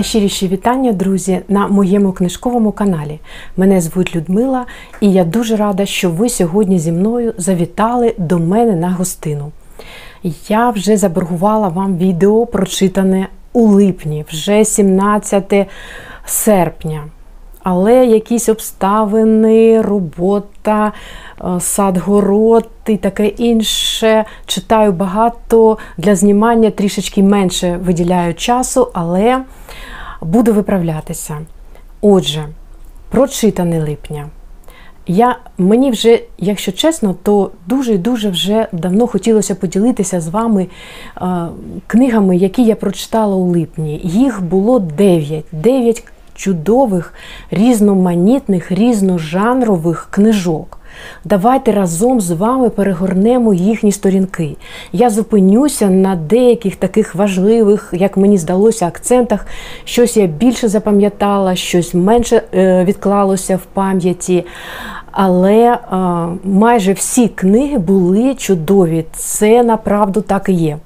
Найщиріші вітання, друзі, на моєму книжковому каналі. Мене звуть Людмила, і я дуже рада, що ви сьогодні зі мною завітали до мене на гостину. Я вже заборгувала вам відео, прочитане у липні, вже 17 серпня. Але якісь обставини, робота, е, сад-город і таке інше. Читаю багато для знімання трішечки менше виділяю часу, але буду виправлятися. Отже, прочитане липня. Я, Мені вже, якщо чесно, то дуже-дуже вже давно хотілося поділитися з вами е, книгами, які я прочитала у липні. Їх було 9. 9 чудових, різноманітних, різножанрових книжок. Давайте разом з вами перегорнемо їхні сторінки. Я зупинюся на деяких таких важливих, як мені здалося, акцентах. Щось я більше запам'ятала, щось менше е, відклалося в пам'яті. Але а, майже всі книги були чудові. Це направду так і є.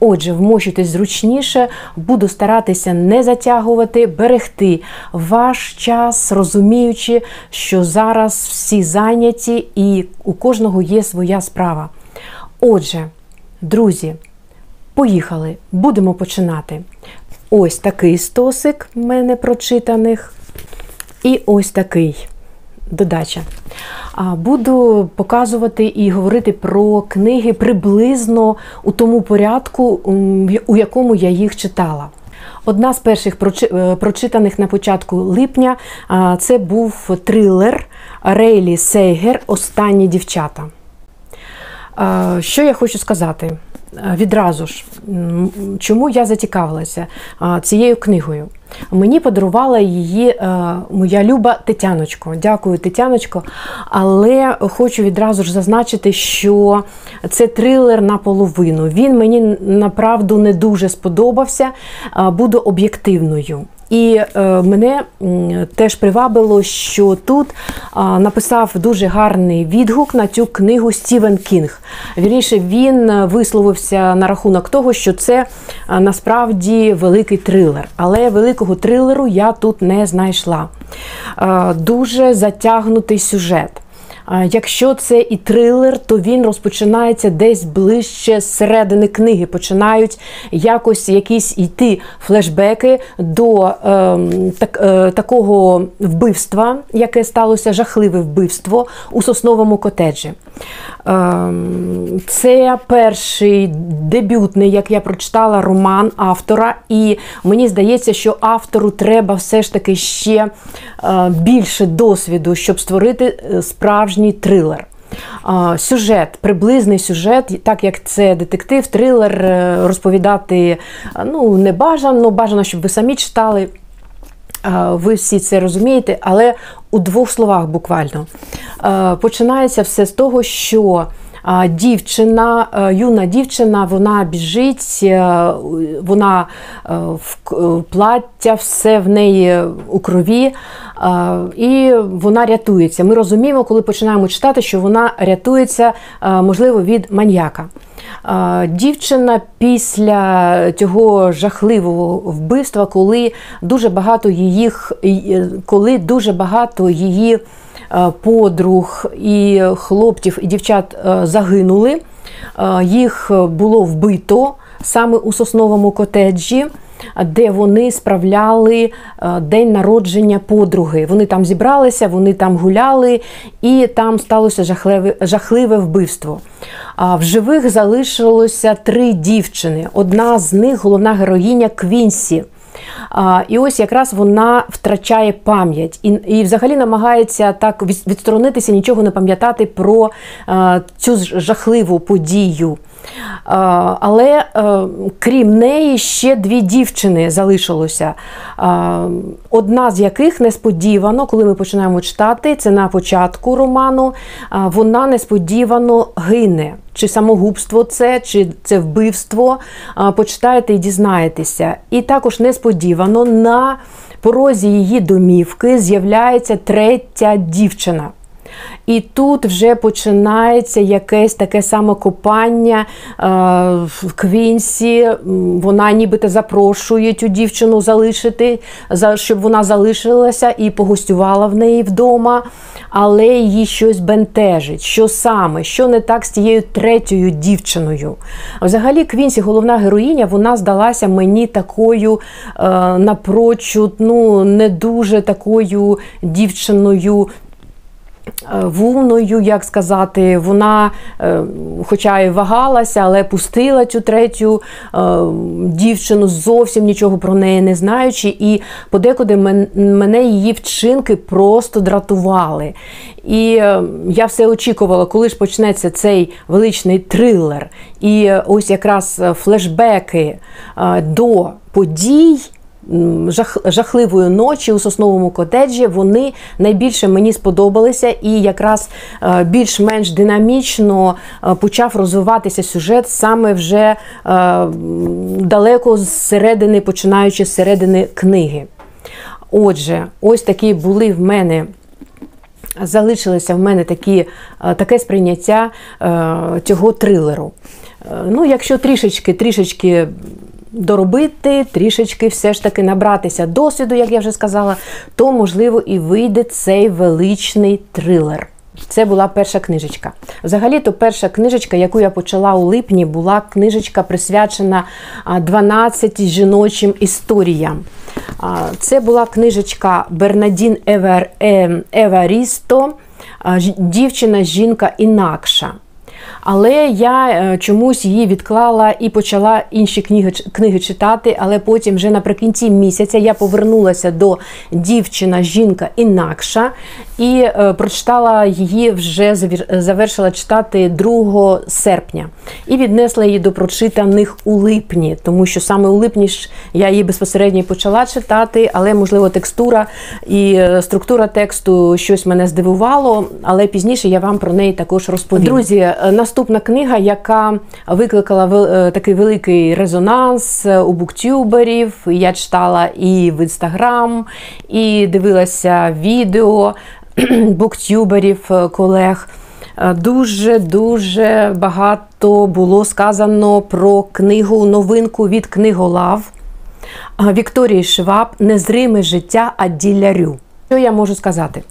Отже, вмощуйтесь зручніше, буду старатися не затягувати, берегти ваш час, розуміючи, що зараз всі зайняті і у кожного є своя справа. Отже, друзі, поїхали, будемо починати. Ось такий стосик в мене прочитаних. І ось такий додача. Буду показувати і говорити про книги приблизно у тому порядку, у якому я їх читала. Одна з перших е, прочитаних на початку липня це був трилер Рейлі Сейгер Останні дівчата. Що я хочу сказати? Відразу ж, чому я зацікавилася цією книгою? Мені подарувала її е, моя люба Тетяночко. Дякую, Тетяночко. Але хочу відразу ж зазначити, що це трилер наполовину. Він мені направду не дуже сподобався, буду об'єктивною. І е, мене теж привабило, що тут е, написав дуже гарний відгук на цю книгу Стівен Кінг. Вірніше, він висловився на рахунок того, що це е, насправді великий трилер. Але великого трилеру я тут не знайшла. Е, дуже затягнутий сюжет. Якщо це і трилер, то він розпочинається десь ближче середини книги. Починають якось якісь йти флешбеки до е, так, е, такого вбивства, яке сталося жахливе вбивство у сосновому котеджі. Е, це перший дебютний, як я прочитала, роман автора, і мені здається, що автору треба все ж таки ще е, більше досвіду, щоб створити е, справжній справжній трилер. Сюжет, приблизний сюжет, так як це детектив, трилер е, розповідати ну, не бажано, бажано, щоб ви самі читали. Ви всі це розумієте, але у двох словах буквально починається все з того, що дівчина, е, юна дівчина, вона біжить, е, вона е, в плаття, все в неї у крові, і вона рятується. Ми розуміємо, коли починаємо читати, що вона рятується, можливо, від маньяка. Дівчина після цього жахливого вбивства, коли дуже багато її, коли дуже багато її подруг і хлопців і дівчат загинули. Їх було вбито саме у сосновому котеджі. Де вони справляли день народження подруги. Вони там зібралися, вони там гуляли, і там сталося жахливе жахливе вбивство. В живих залишилося три дівчини. Одна з них головна героїня Квінсі. І ось якраз вона втрачає пам'ять і і взагалі намагається так відсторонитися, нічого не пам'ятати про цю жахливу подію. Але крім неї ще дві дівчини залишилося. Одна з яких несподівано, коли ми починаємо читати, це на початку роману, вона несподівано гине. Чи самогубство це, чи це вбивство, почитаєте і дізнаєтеся. І також несподівано на порозі її домівки з'являється третя дівчина. І тут вже починається якесь таке самокопання е, в Квінсі. Вона нібито запрошує цю дівчину залишити, за- щоб вона залишилася і погостювала в неї вдома, але її щось бентежить. Що саме? Що не так з тією третьою дівчиною? Взагалі, Квінсі, головна героїня, вона здалася мені такою е, напрочуд, ну не дуже такою дівчиною. Е, Вона, як сказати, вона, е, хоча і вагалася, але пустила цю третю е, дівчину, зовсім нічого про неї не знаючи, і подекуди мене її вчинки просто дратували. І я все очікувала, коли ж почнеться цей величний трилер, і ось якраз флешбеки до подій жахливої ночі у сосновому котеджі вони найбільше мені сподобалися, і якраз е, більш-менш динамічно е, почав розвиватися сюжет саме вже е, далеко з середини, починаючи з середини книги. Отже, ось такі були в мене. Залишилося в мене такі, таке сприйняття цього трилеру. Ну, якщо трішечки, трішечки доробити, трішечки все ж таки набратися досвіду, як я вже сказала, то можливо і вийде цей величний трилер. Це була перша книжечка. Взагалі-то перша книжечка, яку я почала у липні, була книжечка присвячена 12 жіночим історіям. Це була книжечка Бернадін Евер, е, Еварісто Дівчина, жінка інакша. Але я е, чомусь її відклала і почала інші книги, книги читати. Але потім, вже наприкінці місяця, я повернулася до дівчина, жінка інакша і е, прочитала її вже завершила читати 2 серпня і віднесла її до прочитаних у липні, тому що саме у липні ж я її безпосередньо почала читати, але можливо текстура і е, структура тексту щось мене здивувало, але пізніше я вам про неї також розповім. Друзі, е, наступна книга, яка викликала такий великий резонанс у буктюберів. Я читала і в інстаграм, і дивилася відео буктюберів, е, колег. Дуже дуже багато було сказано про книгу новинку від книголав Вікторії Шваб Незриме життя Адділярю. Що я можу сказати?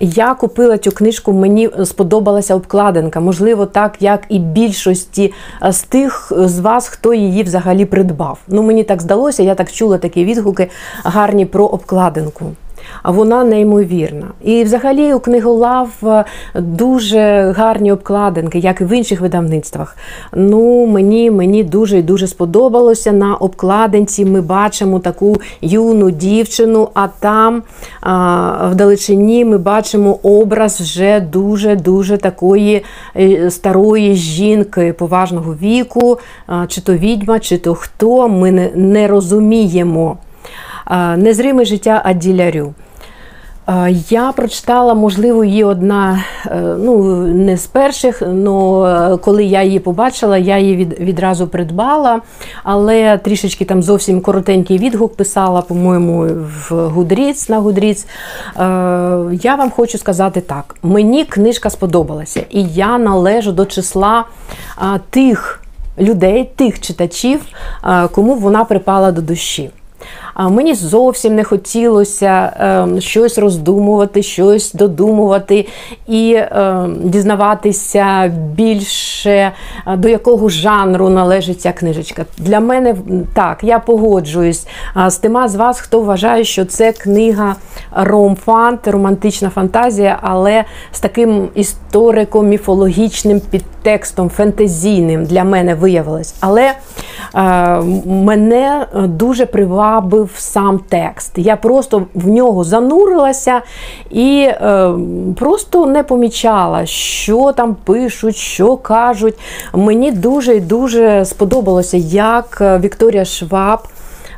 Я купила цю книжку, мені сподобалася обкладинка, можливо, так як і більшості е, з тих з вас, хто її взагалі придбав. Ну, мені так здалося, я так чула такі відгуки гарні про обкладинку. Вона неймовірна. І взагалі у книголав е, дуже гарні обкладинки, як і в інших видавництвах. Ну, мені, мені дуже і дуже сподобалося. На обкладинці ми бачимо таку юну дівчину, а там а, вдалечині ми бачимо образ вже дуже-дуже такої е, старої жінки поважного віку, чи то відьма, чи то хто. Ми не розуміємо. Незриме життя Адділярю. Я прочитала, можливо, її одна, е, ну не з перших, але коли я її побачила, я її від, відразу придбала, але трішечки там зовсім коротенький відгук писала, по-моєму, в Goodreads, на Goodreads. Е, Я вам хочу сказати так: мені книжка сподобалася, і я належу до числа тих людей, тих читачів, кому вона припала до душі. Мені зовсім не хотілося е, щось роздумувати, щось додумувати і е, дізнаватися більше, е, до якого жанру належить ця книжечка. Для мене так, я погоджуюсь з тима з вас, хто вважає, що це книга ромфант, романтична фантазія, але з таким історико-міфологічним підтекстом, фентезійним для мене виявилось. Але е, мене дуже привабив сам текст. Я просто в нього занурилася і е, просто не помічала, що там пишуть, що кажуть. Мені дуже і дуже сподобалося, як е, Вікторія Шваб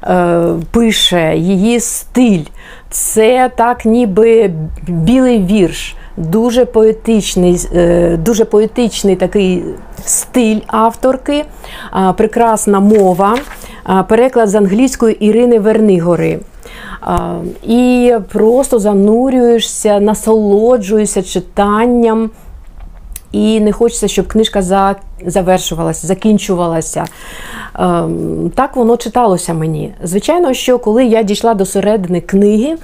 е, пише її стиль. Це так, ніби білий вірш. Дуже поетичний, е, дуже поетичний такий стиль авторки, прекрасна мова, переклад з англійської Ірини Вернигори. І просто занурюєшся, насолоджуєшся читанням. І не хочеться, щоб книжка завершувалася, закінчувалася. Ем, так воно читалося мені. Звичайно, що коли я дійшла до середини книги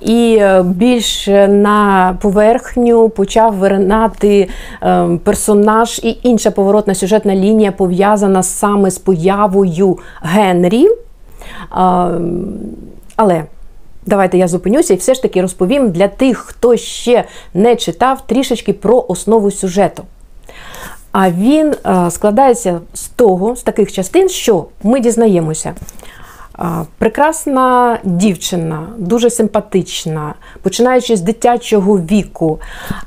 і е, більш на поверхню почав виринати ем, персонаж і інша поворотна сюжетна лінія пов'язана саме з появою Генрі. Ем, але Давайте я зупинюся і все ж таки розповім для тих, хто ще не читав трішечки про основу сюжету. А він е, складається з того, з таких частин, що ми дізнаємося. Е, прекрасна дівчина, дуже симпатична, починаючи з дитячого віку,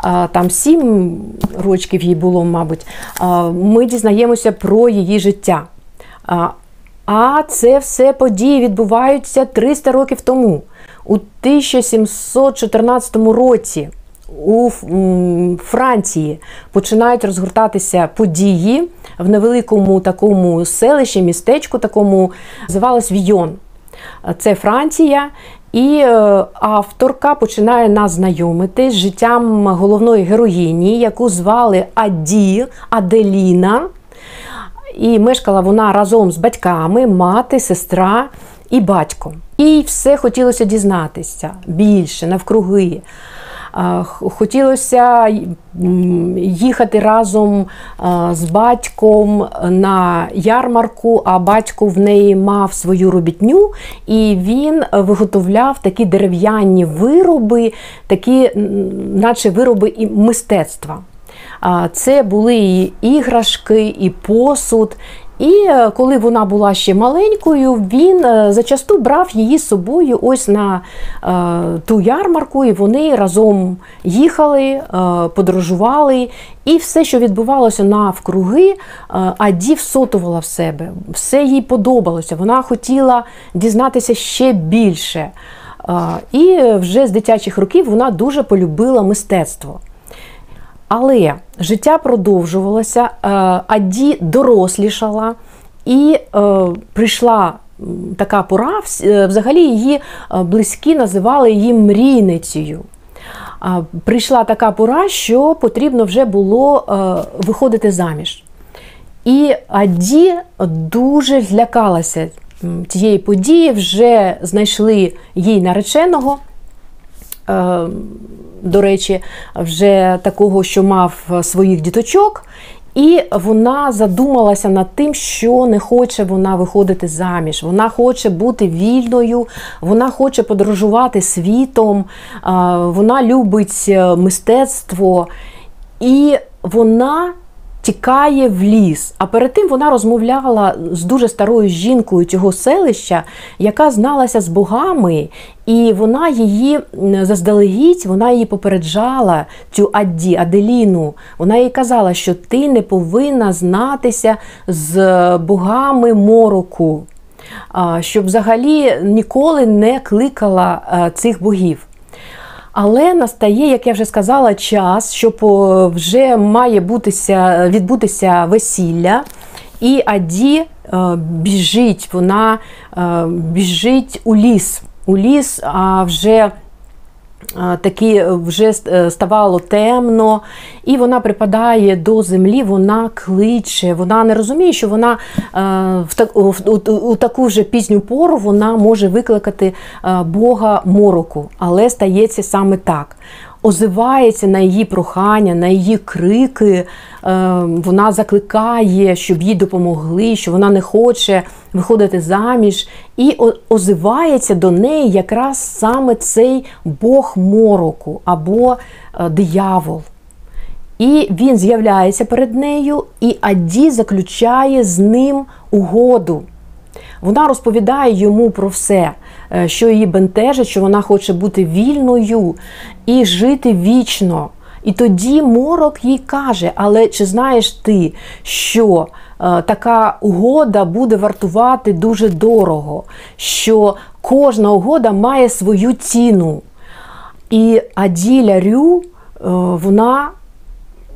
е, там сім рочків їй було, мабуть, ми дізнаємося про її життя. А це все події відбуваються 300 років тому. У 1714 році у Франції починають розгортатися події в невеликому такому селищі, містечку, такому називалось Війон. Це Франція. І е, авторка починає нас знайомити з життям головної героїні, яку звали Аді Аделіна. І мешкала вона разом з батьками, мати, сестра і батько. І все хотілося дізнатися більше, навкруги. Хотілося їхати разом з батьком на ярмарку, а батько в неї мав свою робітню, і він виготовляв такі дерев'яні вироби, такі, наче вироби і мистецтва. Це були і іграшки, і посуд. І е, коли вона була ще маленькою, він е, зачасту брав її з собою ось на е, ту ярмарку, і вони разом їхали, подорожували. І все, що відбувалося навкруги, Аді всотувала в себе, все їй подобалося. Вона хотіла дізнатися ще більше. І вже з дитячих років вона дуже полюбила мистецтво. Але життя продовжувалося, е, Аді дорослішала і е, прийшла така пора, е, взагалі її близькі називали її мрійницею. Прийшла така пора, що потрібно вже було виходити заміж. І Аді дуже злякалася цієї події, вже знайшли їй нареченого до речі, вже такого, що мав своїх діточок. І вона задумалася над тим, що не хоче вона виходити заміж. Вона хоче бути вільною, вона хоче подорожувати світом, вона любить е, мистецтво. І вона тікає в ліс. А перед тим вона розмовляла з дуже старою жінкою цього селища, яка зналася з богами, і вона її заздалегідь, вона її попереджала, цю Адді, Аделіну. Вона їй казала, що ти не повинна знатися з богами мороку, щоб взагалі ніколи не кликала цих богів. Але настає, як я вже сказала, час, що вже має бутися, відбутися весілля, і Аді е, біжить, вона е, біжить у ліс. У ліс, а вже такі вже е, ставало темно, і вона припадає до землі, вона кличе, вона не розуміє, що вона е, в так, у таку вже пізню пору вона може викликати е, Бога мороку, але стається саме так озивається на її прохання, на її крики. Е, вона закликає, щоб їй допомогли, що вона не хоче виходити заміж, і озивається до неї якраз саме цей Бог мороку або е, диявол. І він з'являється перед нею, і Аді заключає з ним угоду. Вона розповідає йому про все, що її бентежить, що вона хоче бути вільною і жити вічно. І тоді морок їй каже: Але чи знаєш ти, що е, така угода буде вартувати дуже дорого, що кожна угода має свою ціну? І Аділя Рю, е, вона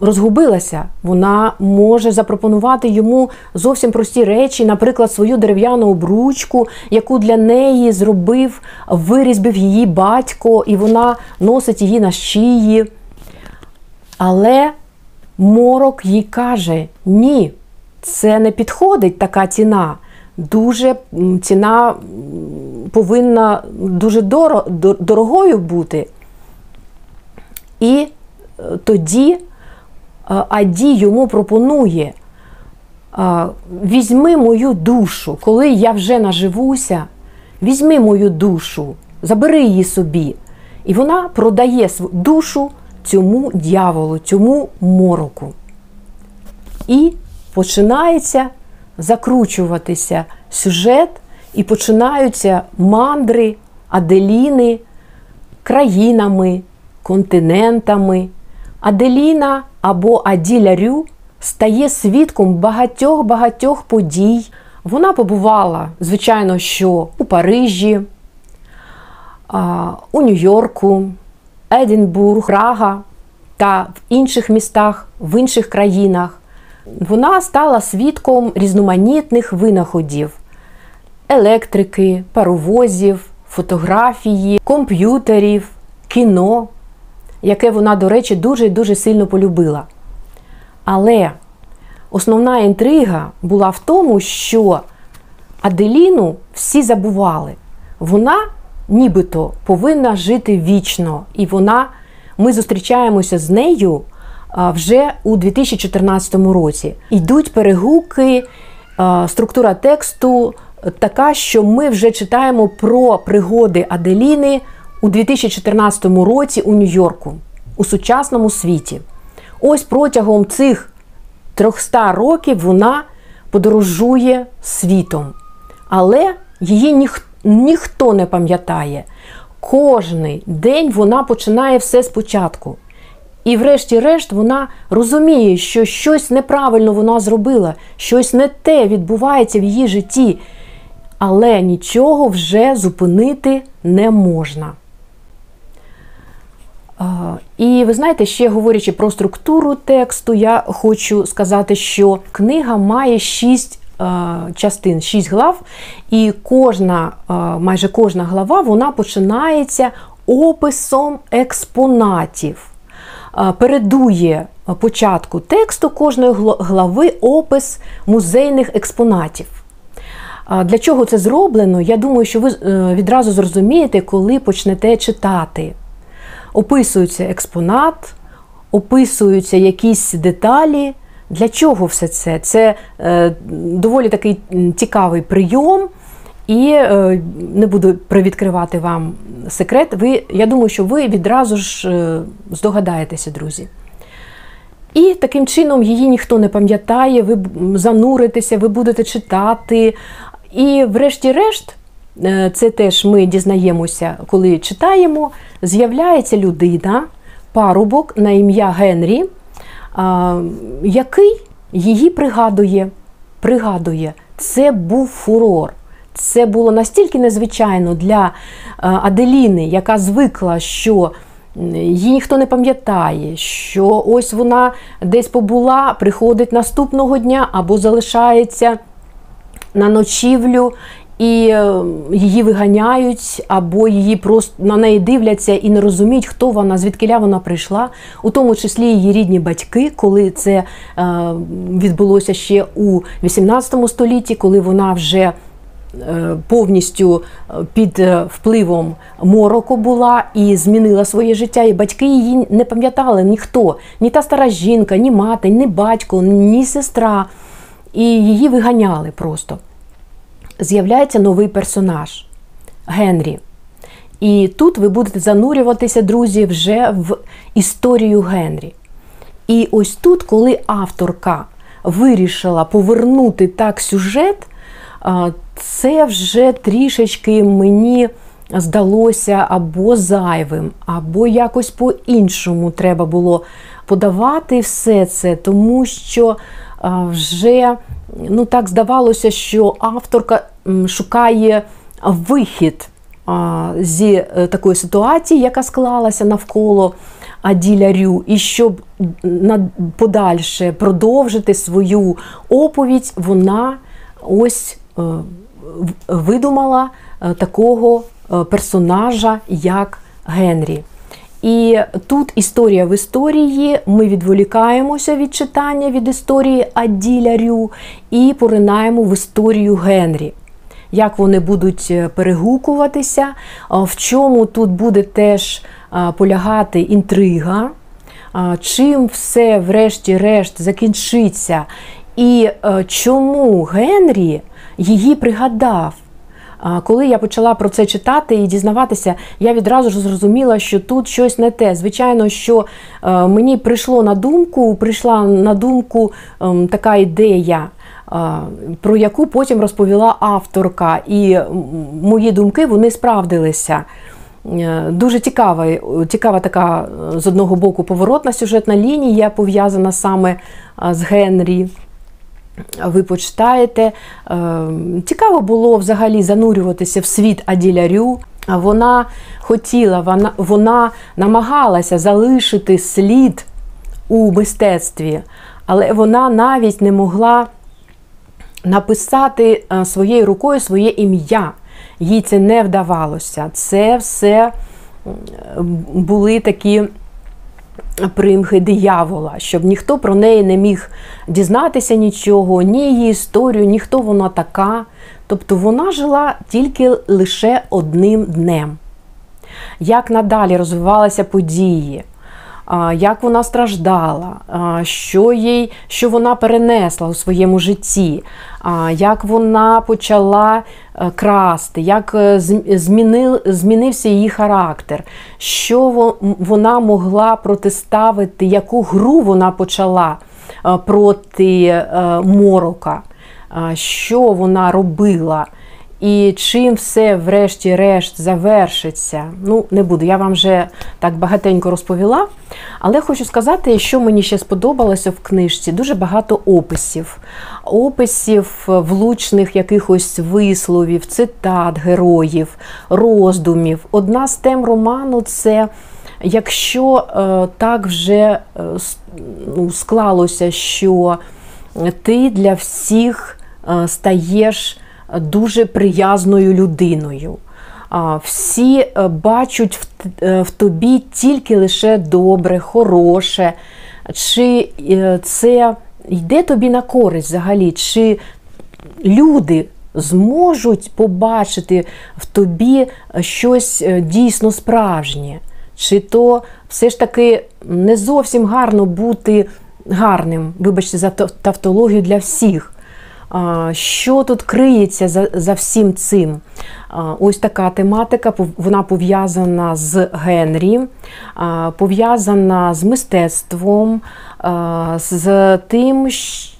розгубилася, вона може запропонувати йому зовсім прості речі, наприклад, свою дерев'яну обручку, яку для неї зробив, вирізбив її батько, і вона носить її на шиї. Але морок їй каже: ні, це не підходить така ціна. Дуже ціна повинна дуже дорогою бути. І е, тоді Аді йому пропонує: візьми мою душу, коли я вже наживуся, візьми мою душу, забери її собі. І вона продає душу цьому дьяволу, цьому мороку. І починається закручуватися сюжет, і починаються мандри, аделіни, країнами, континентами. Аделіна або Аділярю стає свідком багатьох-багатьох подій. Вона побувала, звичайно, що у Парижі, у Нью-Йорку, Единбург, Прага та в інших містах, в інших країнах. Вона стала свідком різноманітних винаходів: електрики, паровозів, фотографії, комп'ютерів, кіно яке вона, до речі, дуже дуже сильно полюбила. Але основна інтрига була в тому, що Аделіну всі забували. Вона нібито повинна жити вічно, і вона, ми зустрічаємося з нею вже у 2014 році. Йдуть перегуки, структура тексту така, що ми вже читаємо про пригоди Аделіни у 2014 році у Нью-Йорку у сучасному світі. Ось протягом цих 300 років вона подорожує світом. Але її ніх, ніхто не пам'ятає. Кожний день вона починає все спочатку. І, врешті-решт, вона розуміє, що щось неправильно вона зробила, щось не те відбувається в її житті, але нічого вже зупинити не можна. І ви знаєте, ще говорячи про структуру тексту, я хочу сказати, що книга має шість частин, шість глав, і кожна, майже кожна глава вона починається описом експонатів. Передує початку тексту кожної глави опис музейних експонатів. Для чого це зроблено? Я думаю, що ви е, відразу зрозумієте, коли почнете читати описується експонат, описуються якісь деталі. Для чого все це? Це е, доволі такий цікавий прийом, і е, не буду привідкривати вам секрет. Ви, Я думаю, що ви відразу ж е, здогадаєтеся, друзі. І таким чином її ніхто не пам'ятає, ви зануритеся, ви будете читати. І, врешті-решт, це теж ми дізнаємося, коли читаємо. З'являється людина, парубок на ім'я Генрі, який її пригадує. Пригадує, це був фурор. Це було настільки незвичайно для е, Аделіни, яка звикла, що її ніхто не пам'ятає, що ось вона десь побула, приходить наступного дня або залишається на ночівлю і е, її виганяють, або її просто на неї дивляться і не розуміють, хто вона, звідкиля вона прийшла, у тому числі її рідні батьки, коли це е, відбулося ще у 18 столітті, коли вона вже е, повністю під впливом мороку була і змінила своє життя, і батьки її не пам'ятали ніхто, ні та стара жінка, ні мати, ні батько, ні сестра. І її виганяли просто з'являється новий персонаж Генрі. І тут ви будете занурюватися, друзі, вже в історію Генрі. І ось тут, коли авторка вирішила повернути так сюжет, це вже трішечки мені здалося або зайвим, або якось по-іншому треба було подавати все це, тому що вже ну так здавалося, що авторка шукає вихід зі е, такої ситуації, яка склалася навколо Аділя Рю, і щоб подальше продовжити свою оповідь, вона ось е, видумала е, такого персонажа, як Генрі. І тут історія в історії. Ми відволікаємося від читання від історії Аділя Рю і поринаємо в історію Генрі. Як вони будуть перегукуватися, в чому тут буде теж полягати інтрига, чим все, врешті-решт, закінчиться, і чому Генрі її пригадав. Коли я почала про це читати і дізнаватися, я відразу ж зрозуміла, що тут щось не те. Звичайно, що е, мені прийшло на думку, прийшла на думку ем, така ідея, е, про яку потім розповіла авторка, і мої думки вони справдилися. Е, дуже цікава, цікава така з одного боку поворотна сюжетна лінія, пов'язана саме з Генрі ви почитаєте. Е, цікаво було взагалі занурюватися в світ Аділярю. Вона хотіла, вона, вона намагалася залишити слід у мистецтві, але вона навіть не могла написати е, своєю рукою своє ім'я. Їй це не вдавалося. Це все були такі примхи диявола, щоб ніхто про неї не міг дізнатися нічого, ні її історію, ніхто вона така. Тобто вона жила тільки лише одним днем. Як надалі розвивалися події, як вона страждала, що їй, що вона перенесла у своєму житті, як вона почала е, красти, як е, змінив, змінився її характер, що вона могла протиставити, яку гру вона почала е, проти морока, що вона робила. І чим все, врешті-решт, завершиться, ну, не буду, я вам вже так багатенько розповіла. Але хочу сказати, що мені ще сподобалося в книжці, дуже багато описів, описів влучних якихось висловів, цитат героїв, роздумів. Одна з тем роману це. Якщо е, так вже е, ну, склалося, що ти для всіх е, стаєш дуже приязною людиною. Всі е, бачать е, в тобі тільки лише добре, хороше, чи е, це йде тобі на користь взагалі, чи люди зможуть побачити в тобі щось дійсно справжнє, чи то все ж таки не зовсім гарно бути гарним, вибачте, за тавтологію для всіх. Що тут криється за за всім цим? Ось така тематика, вона пов'язана з Генрі, пов'язана з мистецтвом, з тим,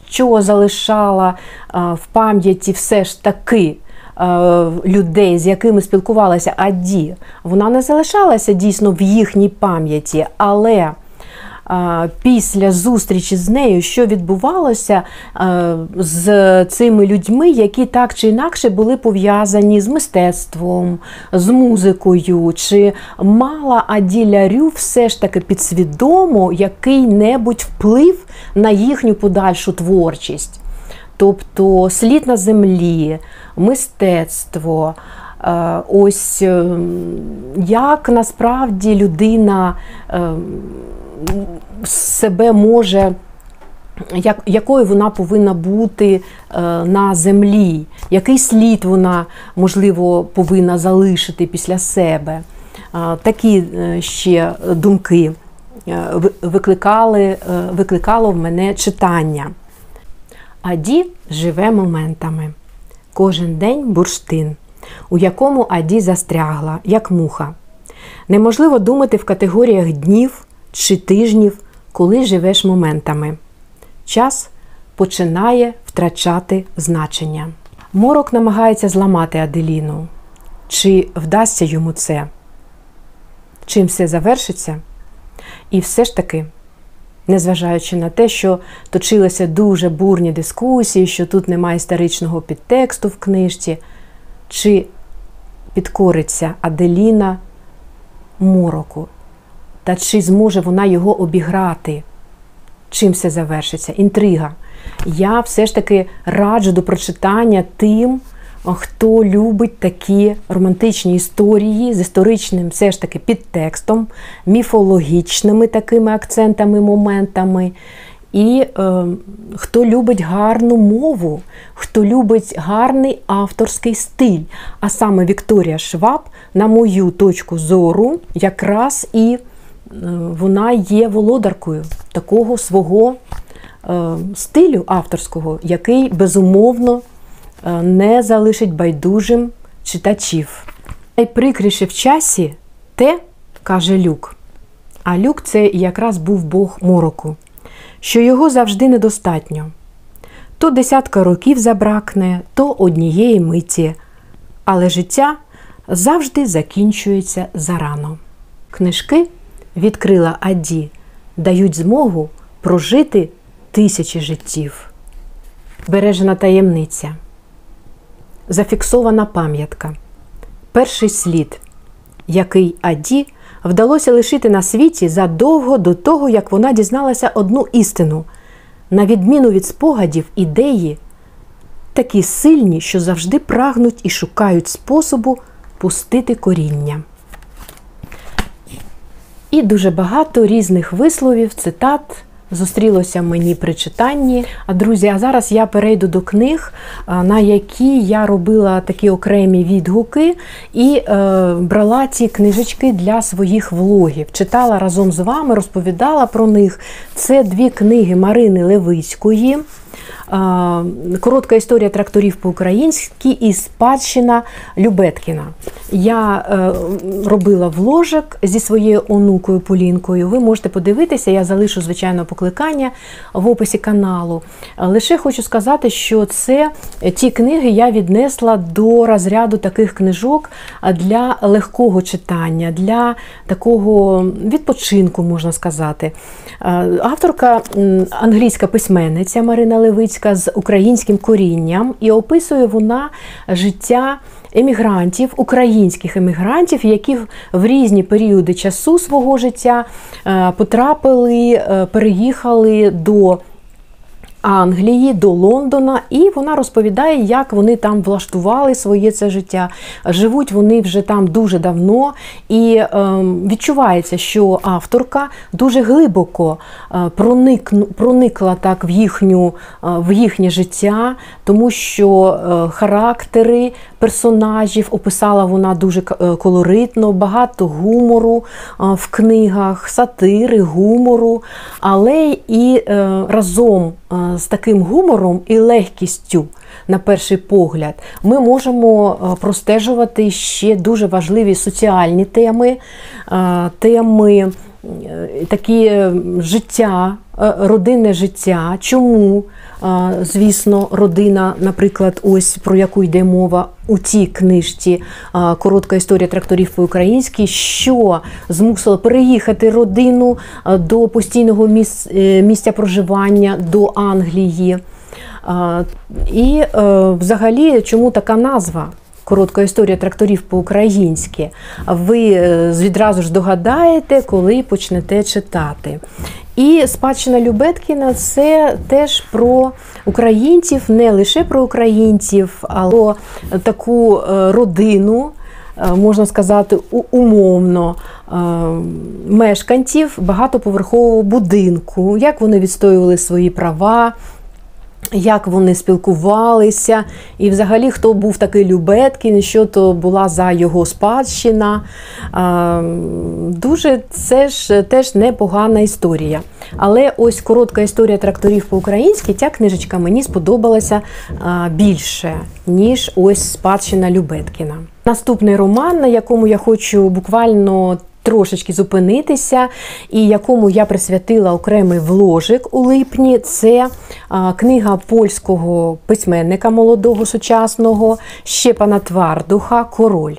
що залишала в пам'яті все ж таки. Людей, з якими спілкувалася Аді, вона не залишалася дійсно в їхній пам'яті, але після зустрічі з нею, що відбувалося з цими людьми, які так чи інакше були пов'язані з мистецтвом, з музикою, чи мала Аділя Рю все ж таки підсвідомо який-небудь вплив на їхню подальшу творчість. Тобто слід на землі, мистецтво. Ось ем, як насправді людина ем, себе може, як, якою вона повинна бути е, на землі, який слід вона, можливо, повинна залишити після себе. Е, такі е, ще думки викликали, викликало в мене читання. Аді живе моментами. Кожен день бурштин, у якому Аді застрягла, як муха. Неможливо думати в категоріях днів, чи тижнів, коли живеш моментами. Час починає втрачати значення. Морок намагається зламати Аделіну. Чи вдасться йому це? Чим все завершиться? І все ж таки, незважаючи на те, що точилися дуже бурні дискусії, що тут немає історичного підтексту в книжці, чи підкориться Аделіна мороку? Та чи зможе вона його обіграти? Чим все завершиться? Інтрига. Я все ж таки раджу до прочитання тим, хто любить такі романтичні історії з історичним все ж таки підтекстом, міфологічними такими акцентами, моментами. І е, хто любить гарну мову, хто любить гарний авторський стиль. А саме Вікторія Шваб, на мою точку зору, якраз і вона є володаркою такого свого е, стилю авторського, який безумовно е, не залишить байдужим читачів. Найприкріше в часі те, каже Люк. А Люк це якраз був Бог мороку що його завжди недостатньо. То десятка років забракне, то однієї миті, але життя завжди закінчується зарано. Книжки відкрила Аді, дають змогу прожити тисячі життів. Бережена таємниця, зафіксована пам'ятка, перший слід, який Аді вдалося лишити на світі задовго до того, як вона дізналася одну істину. На відміну від спогадів, ідеї такі сильні, що завжди прагнуть і шукають способу пустити коріння. І дуже багато різних висловів, цитат зустрілося мені при читанні. А друзі, а зараз я перейду до книг, на які я робила такі окремі відгуки і е, брала ці книжечки для своїх влогів. Читала разом з вами, розповідала про них. Це дві книги Марини Левицької. Коротка історія тракторів по-українськи і спадщина Любеткіна. Я е, робила вложик зі своєю онукою Полінкою. Ви можете подивитися, я залишу, звичайно, покликання в описі каналу. Лише хочу сказати, що це ті книги я віднесла до розряду таких книжок для легкого читання, для такого відпочинку, можна сказати. Авторка англійська письменниця Марина Левицька з українським корінням, і описує вона життя емігрантів, українських емігрантів, які в різні періоди часу свого життя е, потрапили, е, переїхали до. Англії до Лондона, і вона розповідає, як вони там влаштували своє це життя. Живуть вони вже там дуже давно, і е, відчувається, що авторка дуже глибоко е, проник, проникла так в їхню, е, в їхнє життя, тому що е, характери персонажів описала вона дуже е, колоритно, багато гумору е, в книгах, сатири, гумору, але і е, разом з таким гумором і легкістю, на перший погляд, ми можемо простежувати ще дуже важливі соціальні теми, теми такі життя, родинне життя. Чому? Звісно, родина, наприклад, ось про яку йде мова у цій книжці Коротка історія тракторів по українській, що змусило переїхати родину до постійного е, місця проживання до Англії. І е, взагалі, чому така назва? Коротка історія тракторів по-українськи. Ви е, відразу ж догадаєте, коли почнете читати. І спадщина Любеткіна це теж про українців, не лише про українців, але таку е, родину, е, можна сказати, умовно мешканців багатоповерхового будинку, як вони відстоювали свої права як вони спілкувалися, і взагалі хто був такий Любеткін, що то була за його спадщина. Дуже це ж теж непогана історія. Але ось коротка історія тракторів по-українськи, ця книжечка мені сподобалася більше, ніж ось спадщина Любеткіна. Наступний роман, на якому я хочу буквально трошечки зупинитися, і якому я присвятила окремий вложик у липні. Це книга польського письменника молодого сучасного Щепана Твардуха Король.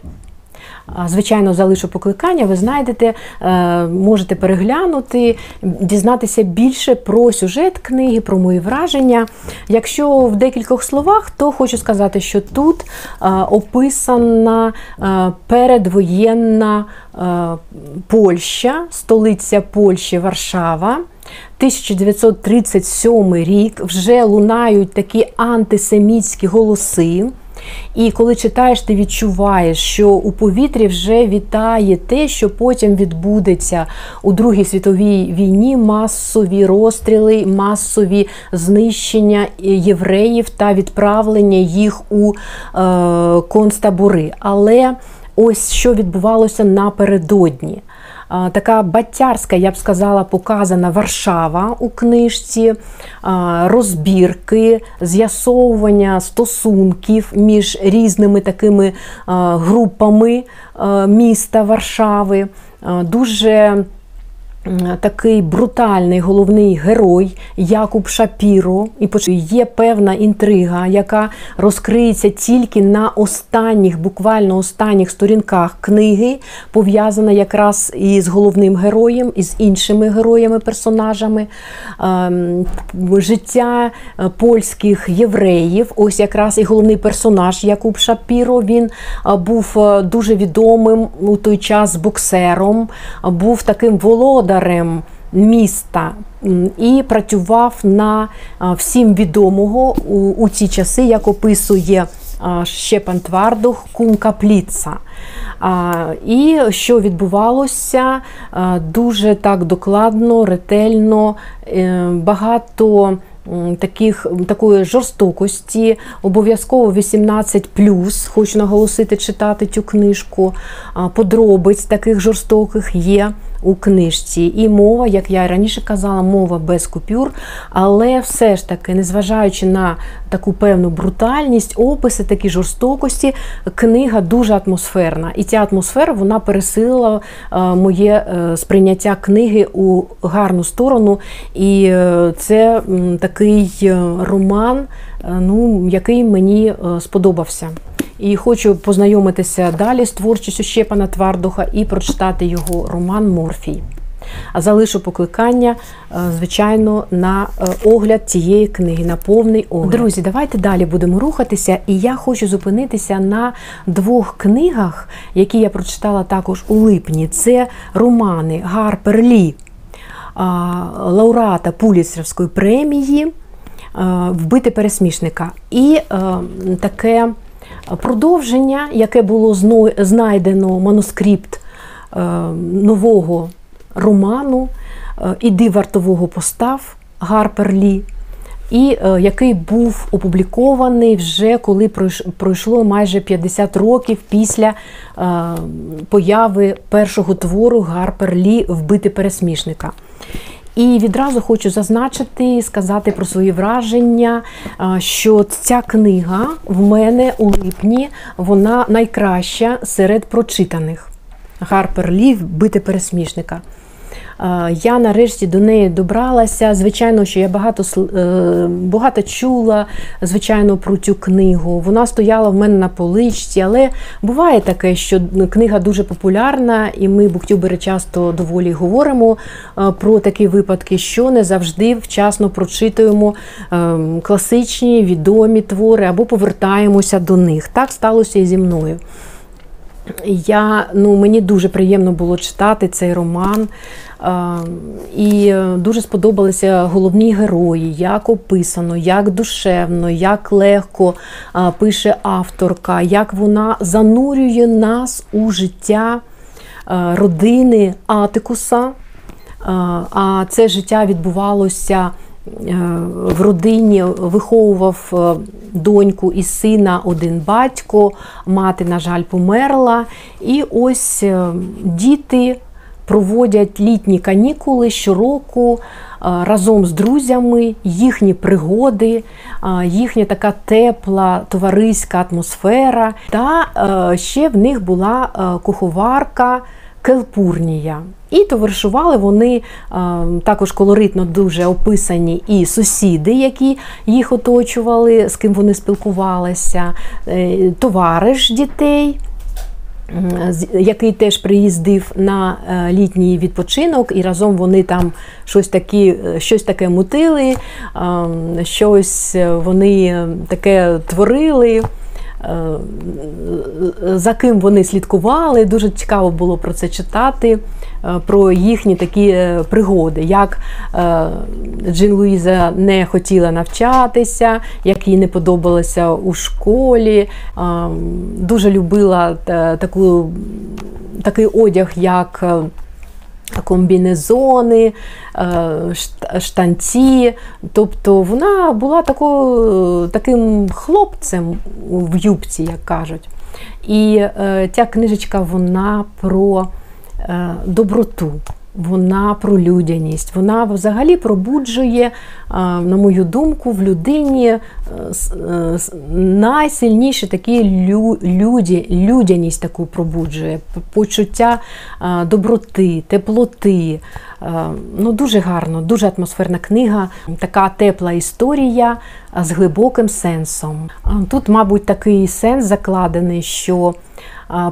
Звичайно, залишу покликання, ви знайдете, е, можете переглянути, дізнатися більше про сюжет книги, про мої враження. Якщо в декількох словах, то хочу сказати, що тут е, описана е, передвоєнна Польща, столиця Польщі Варшава. 1937 рік вже лунають такі антисемітські голоси. І коли читаєш, ти відчуваєш, що у повітрі вже вітає те, що потім відбудеться у Другій світовій війні масові розстріли, масові знищення євреїв та відправлення їх у е, концтабори. Але ось що відбувалося напередодні така батярська, я б сказала, показана Варшава у книжці, розбірки, з'ясовування стосунків між різними такими групами міста Варшави. Дуже Такий брутальний головний герой Якуб Шапіро, і є певна інтрига, яка розкриється тільки на останніх, буквально останніх сторінках книги, пов'язана якраз із головним героєм, і з іншими героями-персонажами. Ем, життя е, польських євреїв. Ось якраз і головний персонаж Якуб Шапіро. Він е, був е, дуже відомим у той час боксером, був таким володарем володарем міста і працював на всім відомого у, у ці часи, як описує Щепан Твардух Кункапліца. І що відбувалося дуже так докладно, ретельно, е, багато таких, Такої жорстокості, обов'язково 18 хочу наголосити читати цю книжку. Подробиць таких жорстоких є у книжці. І мова, як я раніше казала, мова без купюр, але все ж таки, незважаючи на таку певну брутальність, описи, такі жорстокості, книга дуже атмосферна. І ця атмосфера вона пересилила е, моє е, сприйняття книги у гарну сторону. І е, це такий роман, ну, який мені сподобався. І хочу познайомитися далі з творчістю Щепана Твардуха і прочитати його роман Морфій. А залишу покликання, е, звичайно, на е, огляд цієї книги, на повний огляд. Друзі, давайте далі будемо рухатися. І я хочу зупинитися на двох книгах, які я прочитала також у липні. Це романи Гарпер Лі, лауреата Пуліцерівської премії, е, Вбити пересмішника. І таке продовження, яке було знайдено манускрипт е, нового роману е, Іди вартового постав Гарпер Лі, і е, який був опублікований вже коли пройшло майже 50 років після появи першого твору Гарпер Лі Вбити пересмішника. І відразу хочу зазначити, сказати про свої враження, що ця книга в мене у липні вона найкраща серед прочитаних. Гарпер Лів бити пересмішника. Я нарешті до неї добралася. Звичайно, що я багато е, багато чула, звичайно, про цю книгу. Вона стояла в мене на поличці, але буває таке, що книга дуже популярна, і ми, буктюбери, часто доволі говоримо е, про такі випадки, що не завжди вчасно прочитуємо е, класичні відомі твори або повертаємося до них. Так сталося і зі мною. Я, ну, Мені дуже приємно було читати цей роман. І дуже сподобалися головні герої, як описано, як душевно, як легко пише авторка, як вона занурює нас у життя родини Атикуса. А це життя відбувалося в родині, виховував доньку і сина один батько, мати, на жаль, померла. І ось діти проводять літні канікули щороку разом з друзями, їхні пригоди, їхня така тепла товариська атмосфера. Та ще в них була куховарка. Келпурнія. І товаришували вони також колоритно дуже описані і сусіди, які їх оточували, з ким вони спілкувалися, е, товариш дітей. який теж приїздив на е, літній відпочинок, і разом вони там щось такі, щось таке мутили, щось вони таке творили. Е, за ким вони слідкували. Дуже цікаво було про це читати, е, про їхні такі е, пригоди, як Джин Луїза не хотіла навчатися, як їй не подобалося у школі. Дуже любила таку, такий одяг, як комбінезони, е, штанці. Тобто вона була такою, таким хлопцем в юбці, як кажуть. І е, ця книжечка вона про е, доброту. Вона про людяність, вона взагалі пробуджує, на мою думку, в людині е, е, найсильніші такі люди, людяність таку пробуджує, почуття доброти, теплоти. Ну, Дуже гарно, дуже атмосферна книга, така тепла історія з глибоким сенсом. Тут, мабуть, такий сенс закладений, що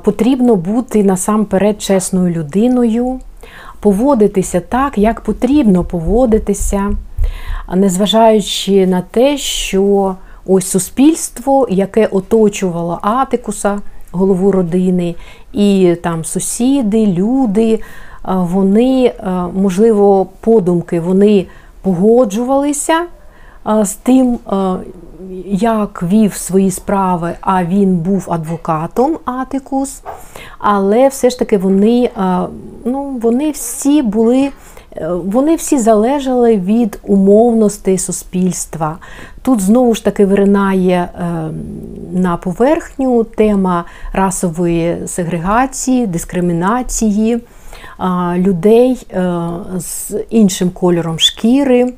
потрібно бути насамперед чесною людиною поводитися так, як потрібно поводитися, незважаючи на те, що ось суспільство, яке оточувало Атикуса, голову родини, і там сусіди, люди, вони, можливо, подумки вони погоджувалися з тим, як вів свої справи, а він був адвокатом Атикус, але все ж таки вони, ну, вони всі були. Е, вони всі залежали від умовностей суспільства. Тут знову ж таки виринає е, на поверхню тема расової сегрегації, дискримінації людей е, з іншим кольором шкіри,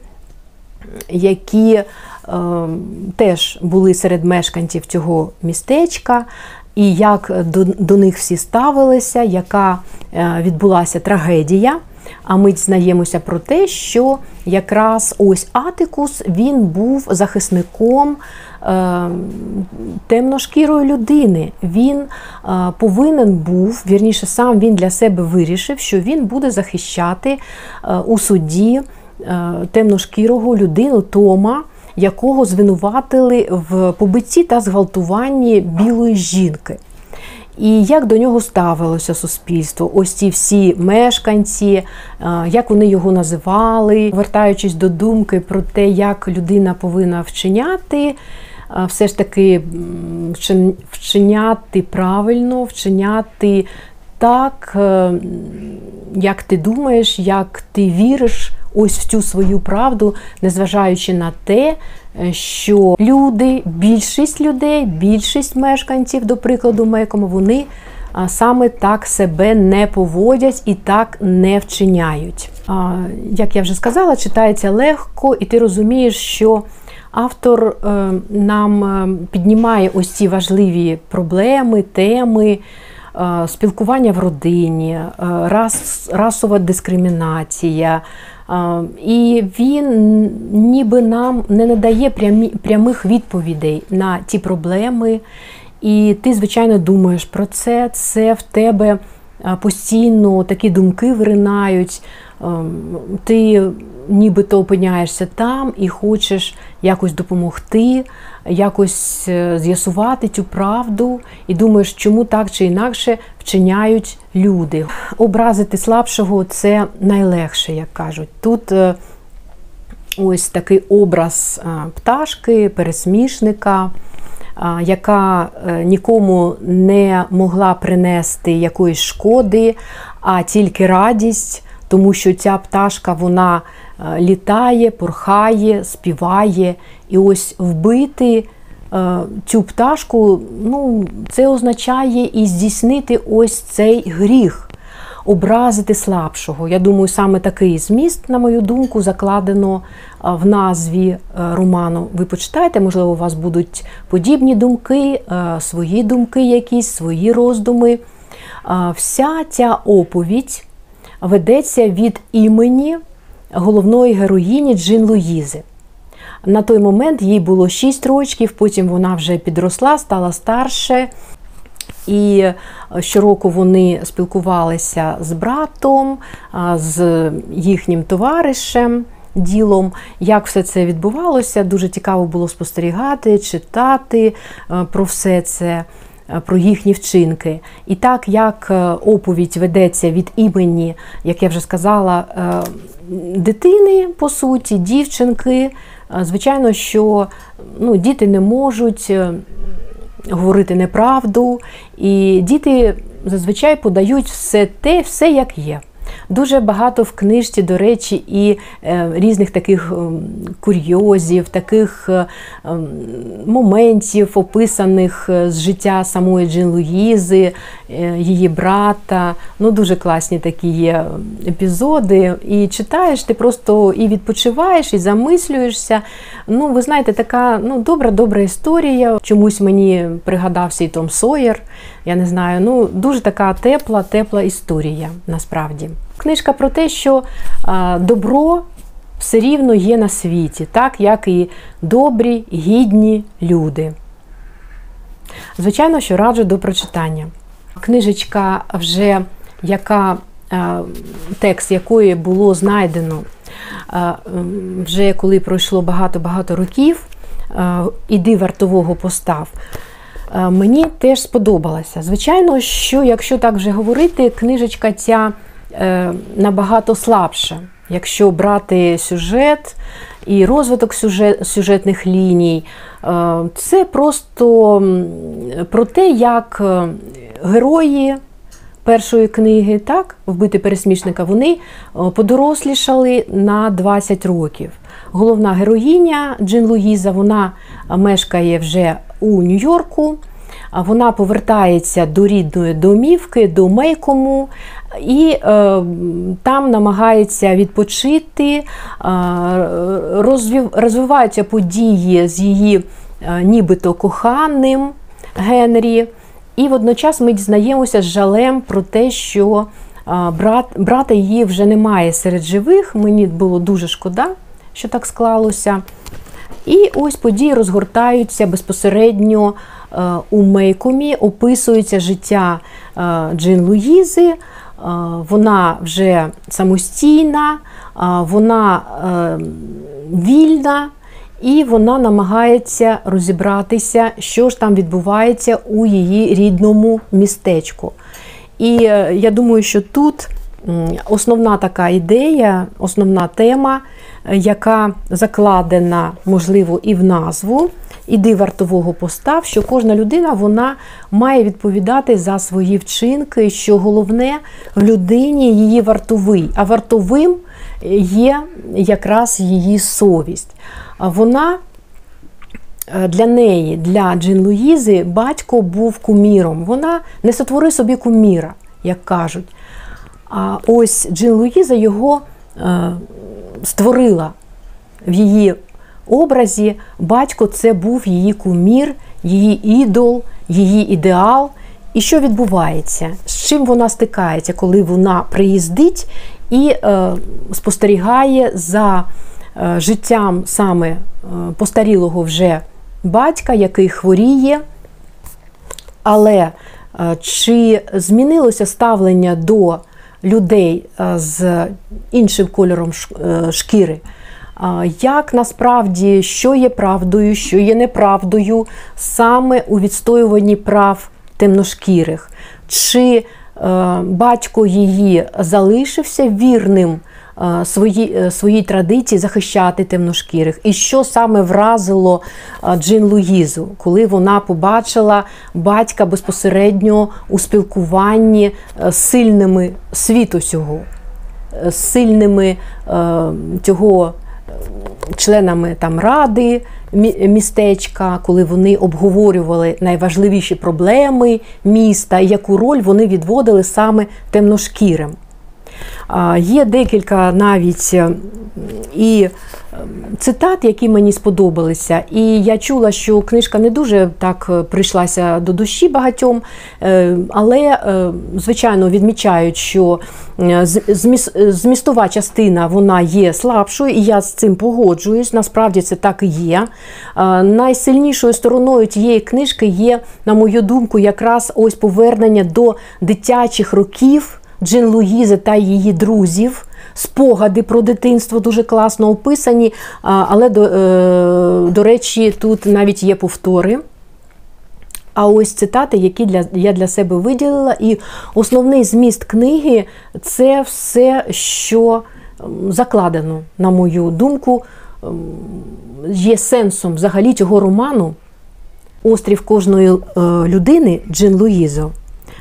які Ем, теж були серед мешканців цього містечка, і як до, до них всі ставилися, яка е, відбулася трагедія. А ми дізнаємося про те, що якраз ось Атикус він був захисником е, темношкірої людини. Він е, повинен був, вірніше, сам він для себе вирішив, що він буде захищати е, у суді е, темношкірого людину Тома, якого звинуватили в побитті та зґвалтуванні білої жінки. І як до нього ставилося суспільство? Ось ці всі мешканці, е, як вони його називали, вертаючись до думки про те, як людина повинна вчиняти, е, все ж таки вчиняти правильно, вчиняти так, е, як ти думаєш, як ти віриш ось в цю свою правду, незважаючи на те, е, що люди, більшість людей, більшість мешканців, до прикладу, Мекому, вони саме так себе не поводять і так не вчиняють. Як я вже сказала, читається легко, і ти розумієш, що автор е, нам е, піднімає ось ці важливі проблеми, теми. Спілкування в родині, рас, расова дискримінація, і він ніби нам не надає прямих відповідей на ті проблеми. І ти, звичайно, думаєш про це. Це в тебе постійно такі думки виринають. Ти нібито опиняєшся там і хочеш якось допомогти, якось е, з'ясувати цю правду, і думаєш, чому так чи інакше вчиняють люди. Образити слабшого це найлегше, як кажуть. Тут е, ось такий образ е, пташки, пересмішника. Яка нікому не могла принести якоїсь шкоди, а тільки радість, тому що ця пташка вона літає, порхає, співає. І ось вбити е, цю пташку, ну, це означає і здійснити ось цей гріх, образити слабшого. Я думаю, саме такий зміст, на мою думку, закладено е, в назві роману. Ви почитаєте, можливо, у вас будуть подібні думки, свої думки, якісь, свої роздуми. Вся ця оповідь ведеться від імені головної героїні Джин Луїзи. На той момент їй було 6 років, потім вона вже підросла, стала старше. І е, щороку вони спілкувалися з братом, з їхнім товаришем. Ділом, як все це відбувалося, дуже цікаво було спостерігати, читати про все це, про їхні вчинки. І так як оповідь ведеться від імені, як я вже сказала, дитини, по суті, дівчинки, звичайно, що ну, діти не можуть говорити неправду, і діти зазвичай подають все те, все як є. Дуже багато в книжці, до речі, і е, різних таких ем, курйозів, таких е, ем, моментів, описаних е, з життя самої Джин Луїзи, її брата. Ну, Дуже класні такі є епізоди. І читаєш, ти просто і відпочиваєш, і замислюєшся. Ну, ви знаєте, така ну, добра-добра історія. Чомусь мені пригадався і Том Сойер. Я не знаю, ну дуже така тепла, тепла історія насправді. Книжка про те, що добро все рівно є на світі, так як і добрі, гідні люди. Звичайно, що раджу до прочитання. Книжечка, вже яка текст якої було знайдено, вже коли пройшло багато-багато років, іди вартового постав. Мені теж сподобалася. Звичайно, що якщо так вже говорити, книжечка ця Е, набагато слабша. Якщо брати сюжет і розвиток сюжет, сюжетних ліній, е, це просто про те, як е, герої першої книги, так, вбити пересмішника, вони подорослішали на 20 років. Головна героїня Джин Луїза, вона мешкає вже у Нью-Йорку. Вона повертається до рідної домівки, до Мейкому, і е, там намагається відпочити, е, розвив, розвиваються події з її е, нібито коханим Генрі. І водночас ми дізнаємося з жалем про те, що е, брат, брата її вже немає серед живих. Мені було дуже шкода, що так склалося. І ось події розгортаються безпосередньо е, у Мейкомі, описується життя е, Джин Луїзи. Вона вже самостійна, вона е, вільна. І вона намагається розібратися, що ж там відбувається у її рідному містечку. І я думаю, що тут основна така ідея, основна тема, яка закладена, можливо, і в назву, іди вартового постав, що кожна людина вона має відповідати за свої вчинки, що головне в людині її вартовий, а вартовим є якраз її совість. Вона е, для неї, для Джин Луїзи, батько був куміром. Вона не сотвори собі куміра, як кажуть. А ось Джин Луїза його е, створила в її образі. Батько це був її кумір, її ідол, її ідеал. І що відбувається? З чим вона стикається, коли вона приїздить і е, спостерігає за е, життям саме е, постарілого вже батька, який хворіє. Але е, чи змінилося ставлення до людей е, з іншим кольором е, шкіри. Як насправді, що є правдою, що є неправдою, саме у відстоюванні прав темношкірих? Чи е, батько її залишився вірним Е, свої, е, своїй традиції захищати темношкірих. І що саме вразило Джин Луїзу, коли вона побачила батька безпосередньо у спілкуванні з сильними світу цього, з сильними цього членами там ради містечка, коли вони обговорювали найважливіші проблеми міста, яку роль вони відводили саме темношкірим. Є декілька навіть е, і е, цитат, які мені сподобалися. І я чула, що книжка не дуже так е, прийшлася до душі багатьом, але, звичайно, відмічають, що змістова частина вона є слабшою, і я з цим погоджуюсь. Насправді це так і є. Найсильнішою стороною тієї книжки є, на мою думку, якраз ось повернення до дитячих років Джин Луїзи та її друзів. Спогади про дитинство дуже класно описані, але, до, е, до речі, тут навіть є повтори. А ось цитати, які для, я для себе виділила, і основний зміст книги це все, що закладено, на мою думку, є сенсом взагалі цього роману Острів кожної е, людини Джин Луїзо.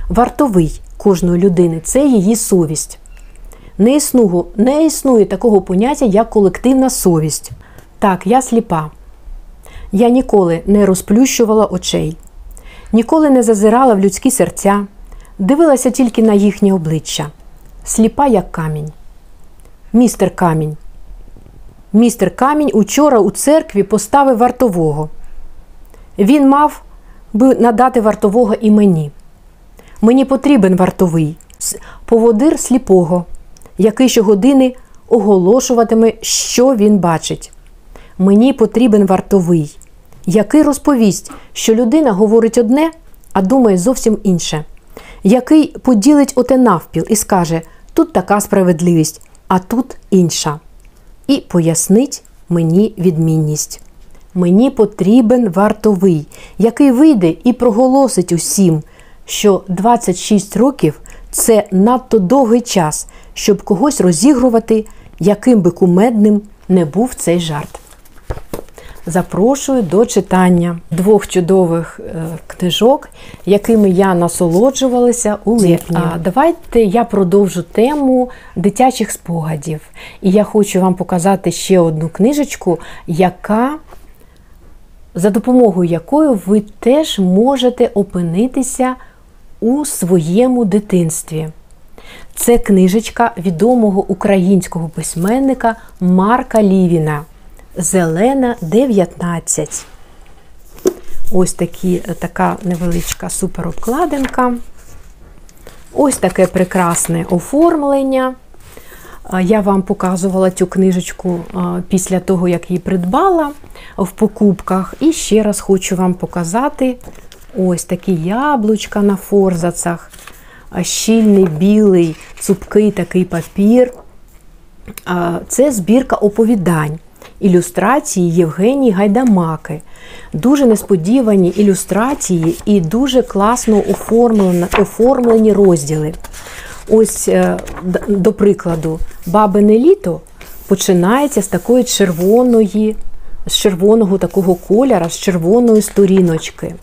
Вартовий кожної людини це її совість. Не існує, не існує такого поняття, як колективна совість. Так, я сліпа. Я ніколи не розплющувала очей, ніколи не зазирала в людські серця, дивилася тільки на їхнє обличчя. Сліпа, як камінь. Містер камінь. Містер камінь учора у церкві поставив вартового. Він мав би надати вартового і мені. Мені потрібен вартовий, поводир сліпого, який щогодини оголошуватиме, що він бачить. Мені потрібен вартовий, який розповість, що людина говорить одне, а думає зовсім інше, який поділить оте навпіл і скаже: тут така справедливість, а тут інша. І пояснить мені відмінність. Мені потрібен вартовий, який вийде і проголосить усім, що 26 років це надто довгий час, щоб когось розігрувати, яким би кумедним не був цей жарт. Запрошую до читання двох чудових е, книжок, якими я насолоджувалася у липні. А, давайте я продовжу тему дитячих спогадів. І я хочу вам показати ще одну книжечку, яка за допомогою якої ви теж можете опинитися у своєму дитинстві. Це книжечка відомого українського письменника Марка Лівіна Зелена 19. Ось такі, така невеличка суперобкладинка. Ось таке прекрасне оформлення. Я вам показувала цю книжечку після того, як її придбала в покупках. І ще раз хочу вам показати ось такі яблучка на форзацах, щільний білий, цупкий такий папір. Це збірка оповідань. Ілюстрації Євгенії Гайдамаки. Дуже несподівані ілюстрації і дуже класно оформлені, розділи. Ось, е, до прикладу, бабине літо починається з такої червоної, з червоного такого кольора, з червоної сторіночки.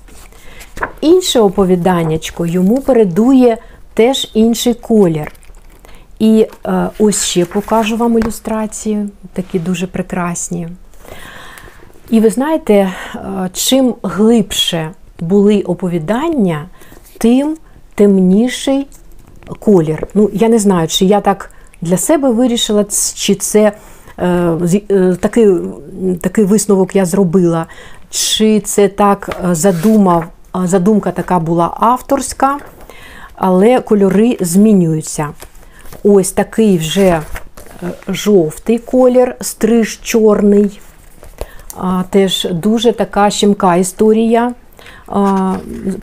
Інше оповіданнячко йому передує теж інший колір. І е, ось ще покажу вам ілюстрації, такі дуже прекрасні. І ви знаєте, е, чим глибше були оповідання, тим темніший колір. Ну, я не знаю, чи я так для себе вирішила, чи це е, е, такий, такий висновок я зробила, чи це так е, задумав, задумка така була авторська, але кольори змінюються. Ось такий вже е, жовтий колір, стриж чорний. Теж дуже така щемка історія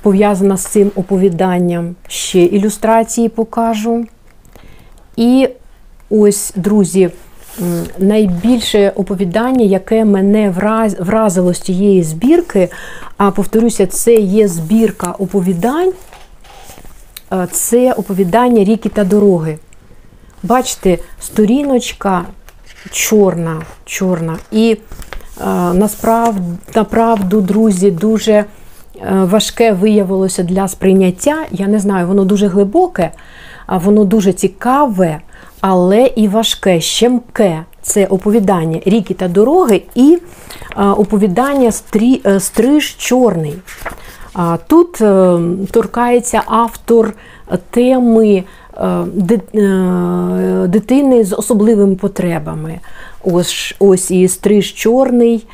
пов'язана з цим оповіданням. Ще ілюстрації покажу. І ось, друзі, найбільше оповідання, яке мене вразило з цієї збірки, а повторюся, це є збірка оповідань. Е, Це оповідання ріки та дороги. Бачите, сторіночка чорна, чорна. І е, насправ, направду, друзі, дуже е, важке виявилося для сприйняття. Я не знаю, воно дуже глибоке, воно дуже цікаве, але і важке, щемке. Це оповідання ріки та дороги і е, оповідання стрі, е, Стриж чорний. Тут е, торкається автор теми ди- дитини з особливими потребами. Ось, ось і стриж чорний.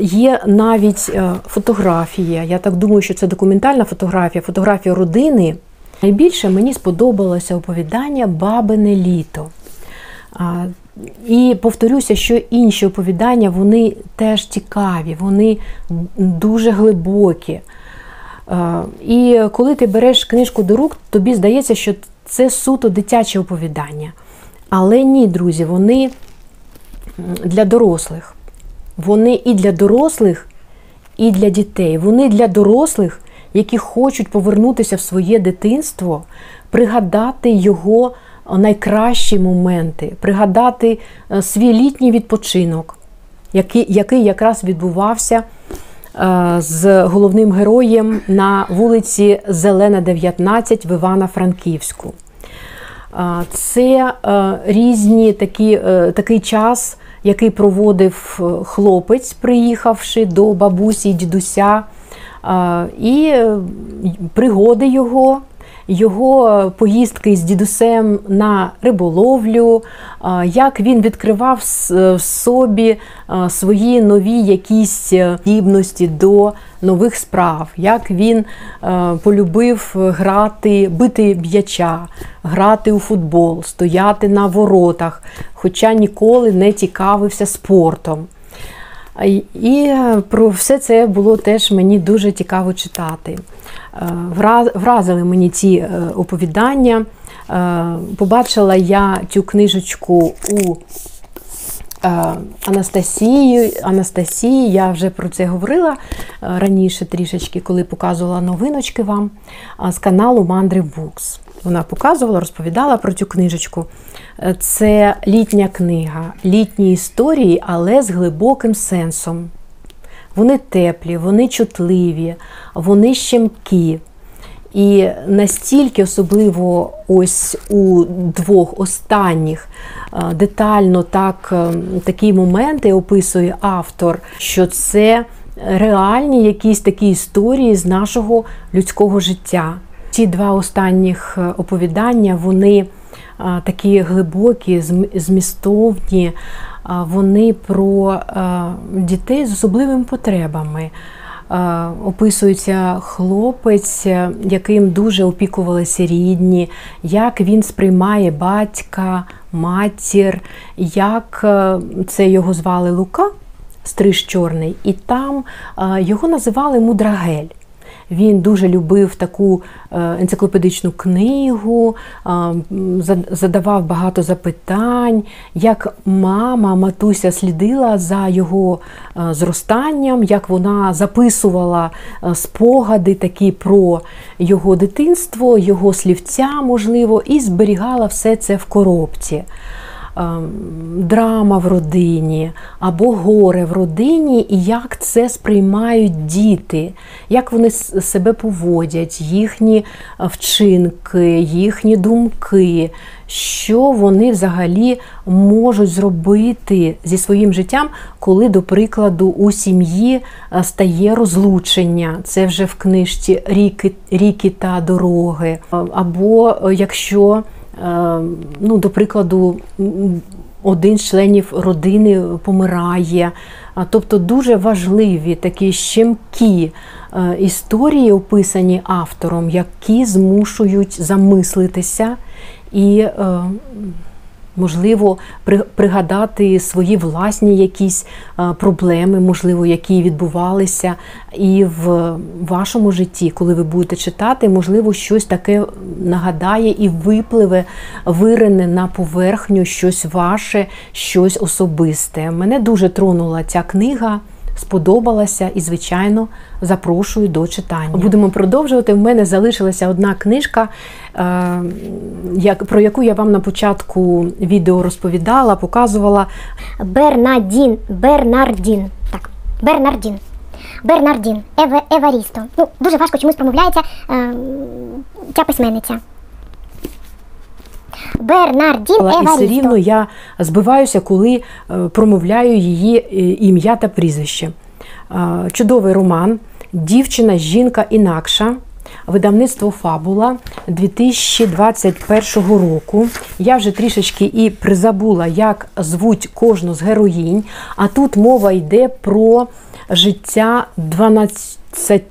Є навіть фотографія. Я так думаю, що це документальна фотографія, фотографія родини. Найбільше мені сподобалося оповідання Бабине літо. І повторюся, що інші оповідання вони теж цікаві, вони дуже глибокі. І коли ти береш книжку до рук, тобі здається, що це суто дитяче оповідання. Але ні, друзі, вони для дорослих. Вони і для дорослих, і для дітей. Вони для дорослих, які хочуть повернутися в своє дитинство, пригадати його найкращі моменти, пригадати е, свій літній відпочинок, який, який якраз відбувався е, з головним героєм на вулиці Зелена, 19 в Івано-Франківську. Е, Це е, різні такі, е, такий час, який проводив е, хлопець, приїхавши до бабусі і дідуся, е, і е, пригоди його. Його поїздки з дідусем на риболовлю, як він відкривав е, в собі е, свої нові якісь здібності до нових справ, як він полюбив грати, бити м'яча, грати у футбол, стояти на воротах, хоча ніколи не цікавився спортом. І е, про все це було теж мені дуже цікаво читати. Е, Вразили мені ці е, оповідання. Побачила я цю книжечку у Анастасії. Анастасії, я вже про це говорила раніше трішечки, коли показувала новиночки вам з каналу Мандри Букс. Вона показувала, розповідала про цю книжечку. Е, Це літня книга, літні історії, але з глибоким сенсом. Вони теплі, вони чутливі, вони щемкі. І настільки особливо ось у двох останніх е, детально так, е, такі моменти описує автор, що це реальні якісь такі історії з нашого людського життя. Ці два останніх е, оповідання вони е, такі глибокі, змістовні, вони про е, дітей з особливими потребами. Е, Описується хлопець, е, яким дуже опікувалися рідні, як він сприймає батька, матір, як е, це його звали Лука, стриж чорний, і там е, його називали Мудрагель. Він дуже любив таку е, енциклопедичну книгу, е, задавав багато запитань, як мама, матуся слідила за його е, зростанням, як вона записувала спогади такі про його дитинство, його слівця, можливо, і зберігала все це в коробці. Ем, Драма в родині або горе в родині, і як це сприймають діти, як вони себе поводять, їхні е, вчинки, їхні думки, що вони взагалі можуть зробити зі своїм життям, коли, до прикладу, у сім'ї е, стає розлучення. Це вже в книжці Ріки, Ріки та дороги. Е, Або якщо ну, до прикладу, один з членів родини помирає. Тобто дуже важливі такі щемкі е, історії, описані автором, які змушують замислитися і, е, можливо, при- пригадати свої власні якісь е, проблеми, можливо, які відбувалися і в вашому житті, коли ви будете читати, можливо, щось таке нагадає і випливе, вирине на поверхню щось ваше, щось особисте. Мене дуже тронула ця книга. Сподобалася і, звичайно, запрошую до читання. Будемо продовжувати. В мене залишилася одна книжка, е, про яку я вам на початку відео розповідала, показувала. Бернадін, Бернардін. Так, Бернардін. Бернардін, Еве, Еварісто. Ну, дуже важко чомусь промовляється е, ця письменниця. Бернардін І все рівно я збиваюся, коли е, промовляю її е, ім'я та прізвище. Е, Чудовий роман, дівчина, жінка інакша. видавництво Фабула 2021 року. Я вже трішечки і призабула, як звуть кожну з героїнь. А тут мова йде про життя 12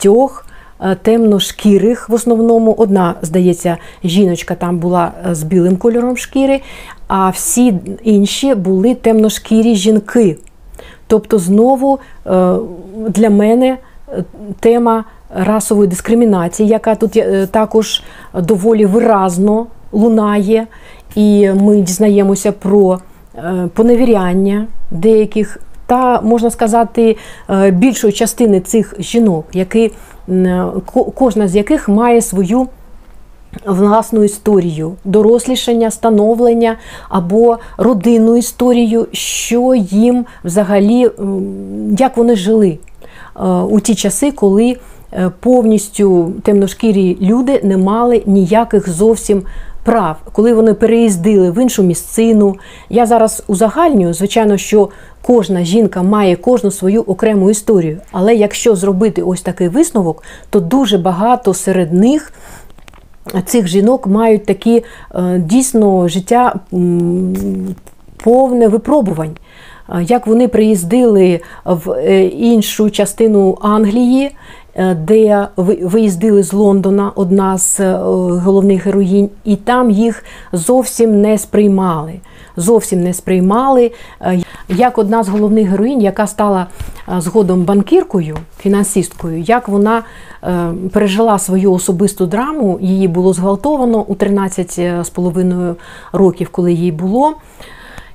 е, темношкірих. В основному одна, здається, жіночка там була е, з білим кольором шкіри, а всі інші були темношкірі жінки. Тобто, знову е, для мене е, тема расової дискримінації, яка тут е, також доволі виразно лунає, і ми дізнаємося про е, поневіряння деяких. Та можна сказати е, більшої частини цих жінок, які кожна з яких має свою власну історію, дорослішання, становлення або родинну історію, що їм взагалі, як вони жили е, у ті часи, коли е, повністю темношкірі люди не мали ніяких зовсім прав, коли вони переїздили в іншу місцину. Я зараз узагальнюю, звичайно, що кожна жінка має кожну свою окрему історію. Але якщо зробити ось такий висновок, то дуже багато серед них цих жінок мають такі е, дійсно життя повне випробувань. Е, Як вони приїздили в е, іншу частину Англії, е, де виїздили з Лондона, одна з е, головних героїнь, і там їх зовсім не сприймали. Зовсім не сприймали. Е, Як одна з головних героїнь, яка стала е, згодом банкіркою, фінансисткою, як вона е, пережила свою особисту драму, її було зґвалтовано у 13 з половиною років, коли їй було.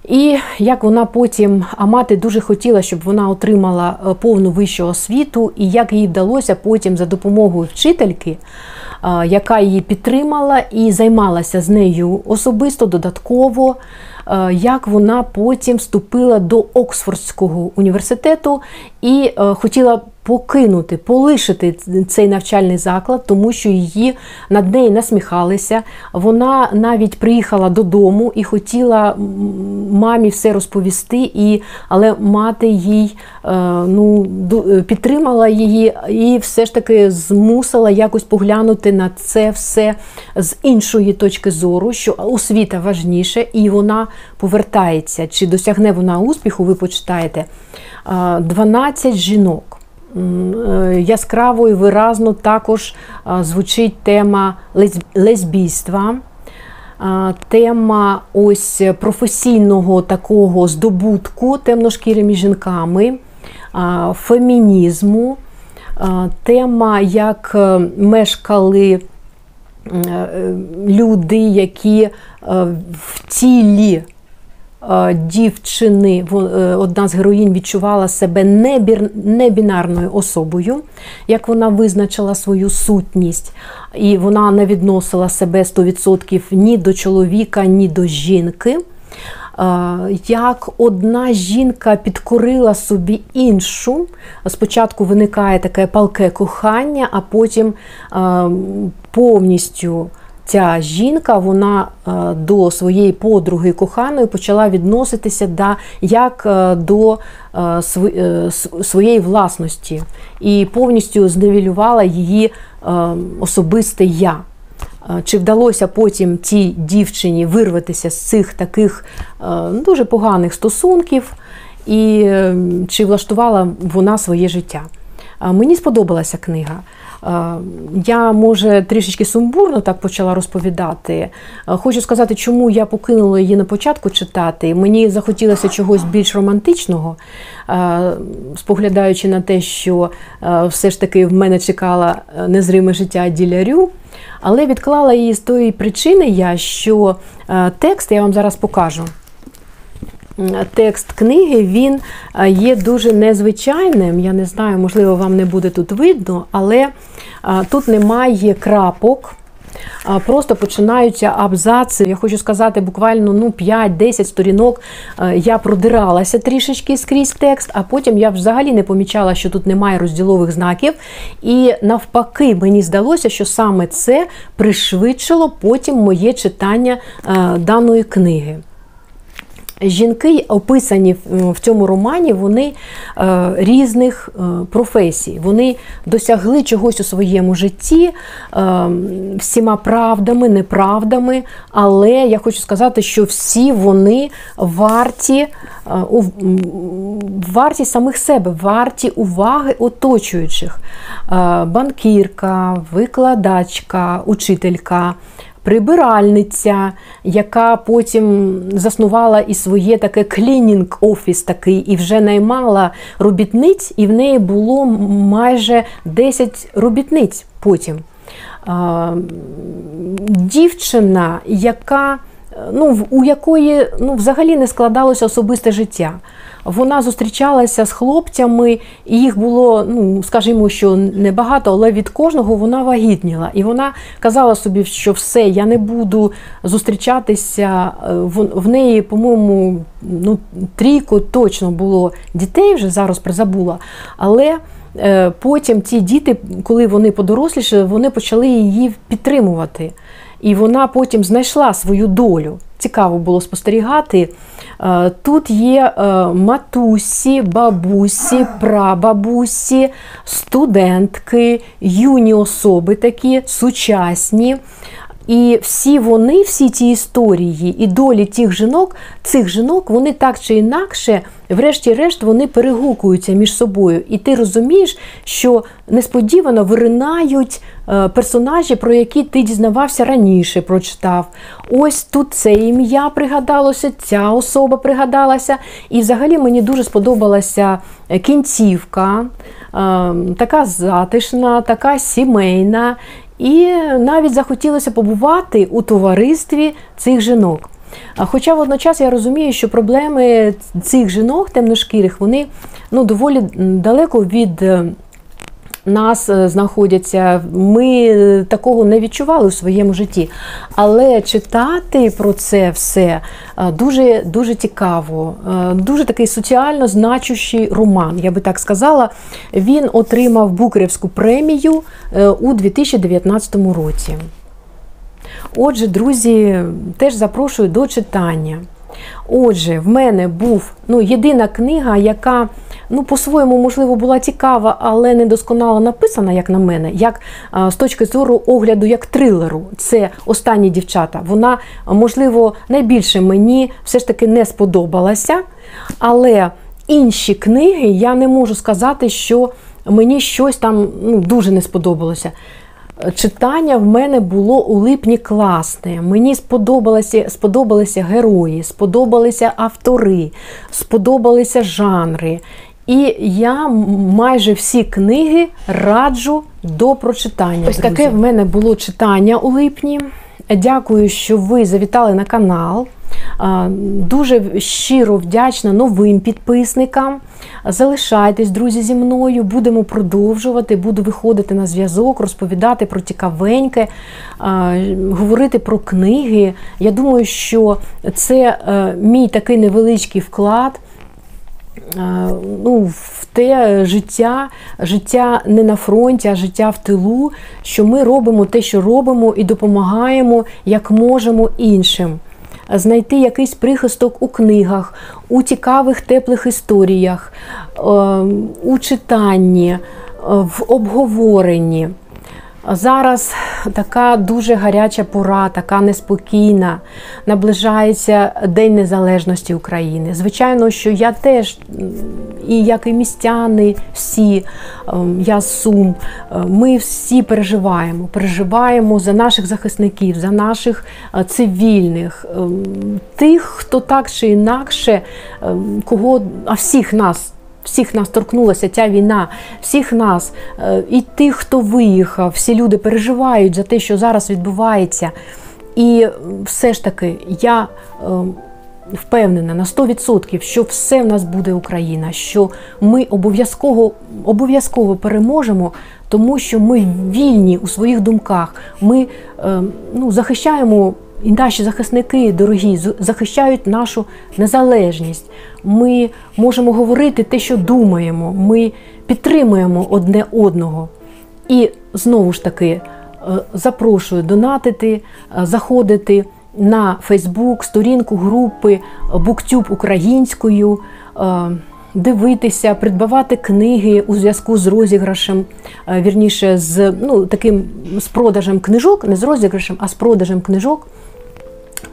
І як вона потім, а мати дуже хотіла, щоб вона отримала е, повну вищу освіту, і як їй вдалося потім за допомогою вчительки, яка її підтримала і займалася з нею особисто, додатково, е, як вона потім вступила до Оксфордського університету і е, хотіла покинути, полишити цей навчальний заклад, тому що її над нею насміхалися. Вона навіть приїхала додому і хотіла мамі все розповісти, і, але мати їй е, ну, е, підтримала її і все ж таки змусила якось поглянути на це все з іншої точки зору, що освіта важніше, і вона повертається. Чи досягне вона успіху, ви почитаєте. Е, 12 жінок. Е, Яскраво і виразно також е, звучить тема лесб- лесбійства, тема ось професійного такого здобутку темношкірими жінками, фемінізму, тема, як е, мешкали люди, які в тілі дівчини, е, одна з героїнь відчувала себе небінарною особою, як вона визначила свою сутність, і вона не відносила себе 100% ні до чоловіка, ні до жінки. Е, Як одна жінка підкорила собі іншу, спочатку виникає таке палке кохання, а потім е, повністю ця жінка вона е, до своєї подруги коханої почала відноситися да, як е, до е, своєї власності і повністю зневілювала її особисте я. Чи вдалося потім тій дівчині вирватися з цих таких дуже поганих стосунків, і чи влаштувала вона своє життя? Мені сподобалася книга. Е, Я, може, трішечки сумбурно так почала розповідати. Е, Хочу сказати, чому я покинула її на початку читати. Мені захотілося чогось більш романтичного, е, споглядаючи на те, що все ж таки в мене чекала незриме життя ділярю. Але відклала її з тої причини, я, що текст я вам зараз покажу. Текст книги він є дуже незвичайним. Я не знаю, можливо, вам не буде тут видно, але тут немає крапок. Просто починаються абзаци. Я хочу сказати, буквально ну, 5-10 сторінок е, я продиралася трішечки скрізь текст, а потім я взагалі не помічала, що тут немає розділових знаків. І навпаки, мені здалося, що саме це пришвидшило потім моє читання е, даної книги. Жінки, описані в цьому романі, вони е, різних е, професій. Вони досягли чогось у своєму житті е, всіма правдами, неправдами. Але я хочу сказати, що всі вони варті, варті самих себе, варті уваги оточуючих. Банкірка, викладачка, учителька прибиральниця, яка потім заснувала і своє таке клінінг офіс такий, і вже наймала робітниць, і в неї було майже 10 робітниць потім. Дівчина, яка ну, у якої ну, взагалі не складалося особисте життя. Вона зустрічалася з хлопцями, і їх було, ну скажімо, що небагато, але від кожного вона вагітніла. І вона казала собі, що все, я не буду зустрічатися. Е, в неї, по-моєму, ну, трійко точно було дітей, вже зараз призабула. Але е, потім ті діти, коли вони подорослішали, вони почали її підтримувати. І вона потім знайшла свою долю. Цікаво було спостерігати. Е, тут є е, матусі, бабусі, прабабусі, студентки, юні особи такі сучасні. І всі вони, всі ті історії і долі тих жінок, цих жінок, вони так чи інакше, врешті-решт, вони перегукуються між собою. І ти розумієш, що несподівано виринають е, персонажі, про які ти дізнавався раніше, прочитав. Ось тут це ім'я пригадалося, ця особа пригадалася. І взагалі мені дуже сподобалася кінцівка, ем, така затишна, така сімейна. І навіть захотілося побувати у товаристві цих жінок. Хоча водночас я розумію, що проблеми цих жінок темношкірих вони ну, доволі далеко від е, нас е, знаходяться. Ми е, такого не відчували у своєму житті. Але читати про це все е, дуже дуже цікаво, дуже такий соціально значущий роман. Я би так сказала. Він отримав Букерівську премію у 2019 році. Отже, друзі, теж запрошую до читання. Отже, в мене був ну, єдина книга, яка ну, по-своєму, можливо, була цікава, але недосконало написана, як на мене, як з точки зору огляду як трилеру. Це останні дівчата. Вона, можливо, найбільше мені все ж таки не сподобалася. Але інші книги я не можу сказати, що мені щось там ну, дуже не сподобалося. Читання в мене було у липні класне. Мені сподобалися сподобалися герої, сподобалися автори, сподобалися жанри. І я майже всі книги раджу до прочитання. Ось таке в мене було читання у липні. Дякую, що ви завітали на канал. Дуже щиро вдячна новим підписникам. Залишайтесь, друзі, зі мною, будемо продовжувати, буду виходити на зв'язок, розповідати про цікавеньке, говорити про книги. Я думаю, що це е, мій такий невеличкий вклад. Ну, в те життя, життя не на фронті, а життя в тилу, що ми робимо те, що робимо, і допомагаємо як можемо іншим знайти якийсь прихисток у книгах, у цікавих теплих історіях, е, у читанні, е, в обговоренні. Зараз така дуже гаряча пора, така неспокійна. Наближається День Незалежності України. Звичайно, що я теж, і як і містяни, всі, ем, я Сум, е, ми всі переживаємо. Переживаємо за наших захисників, за наших е, цивільних, ем, тих, хто так чи інакше, ем, кого, а всіх нас всіх нас торкнулася ця війна, всіх нас, е, і тих, хто виїхав, всі люди переживають за те, що зараз відбувається. І все ж таки я е, впевнена на 100%, що все в нас буде Україна, що ми обов'язково обов'язково переможемо, тому що ми вільні у своїх думках. Ми е, ну, захищаємо. І наші захисники дорогі захищають нашу незалежність. Ми можемо говорити те, що думаємо, ми підтримуємо одне одного. І знову ж таки е, запрошую донатити, е, заходити на Фейсбук, сторінку групи BookTube українською, е, дивитися, придбавати книги у зв'язку з розіграшем, вірніше, з ну, таким з продажем книжок, не з розіграшем, а з продажем книжок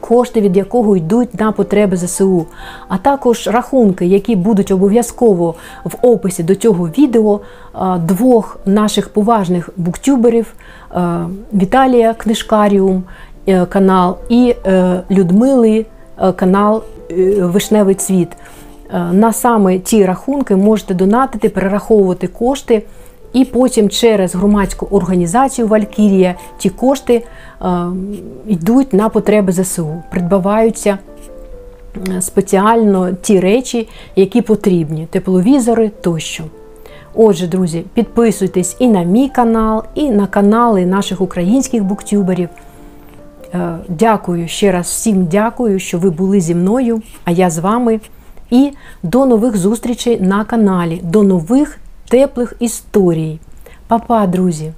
кошти від якого йдуть на потреби ЗСУ, а також рахунки, які будуть обов'язково в описі до цього відео двох наших поважних буктюберів е, Віталія Книжкаріум е, канал і е, Людмили канал Вишневий цвіт. На саме ті рахунки можете донатити, перераховувати кошти. І потім через громадську організацію Валькірія ті кошти е, йдуть на потреби ЗСУ, придбаваються е, спеціально ті речі, які потрібні, тепловізори тощо. Отже, друзі, підписуйтесь і на мій канал, і на канали наших українських буктюберів. Е, Дякую ще раз всім дякую, що ви були зі мною, а я з вами. І до нових зустрічей на каналі, до нових теплих історій. Па-па, друзі!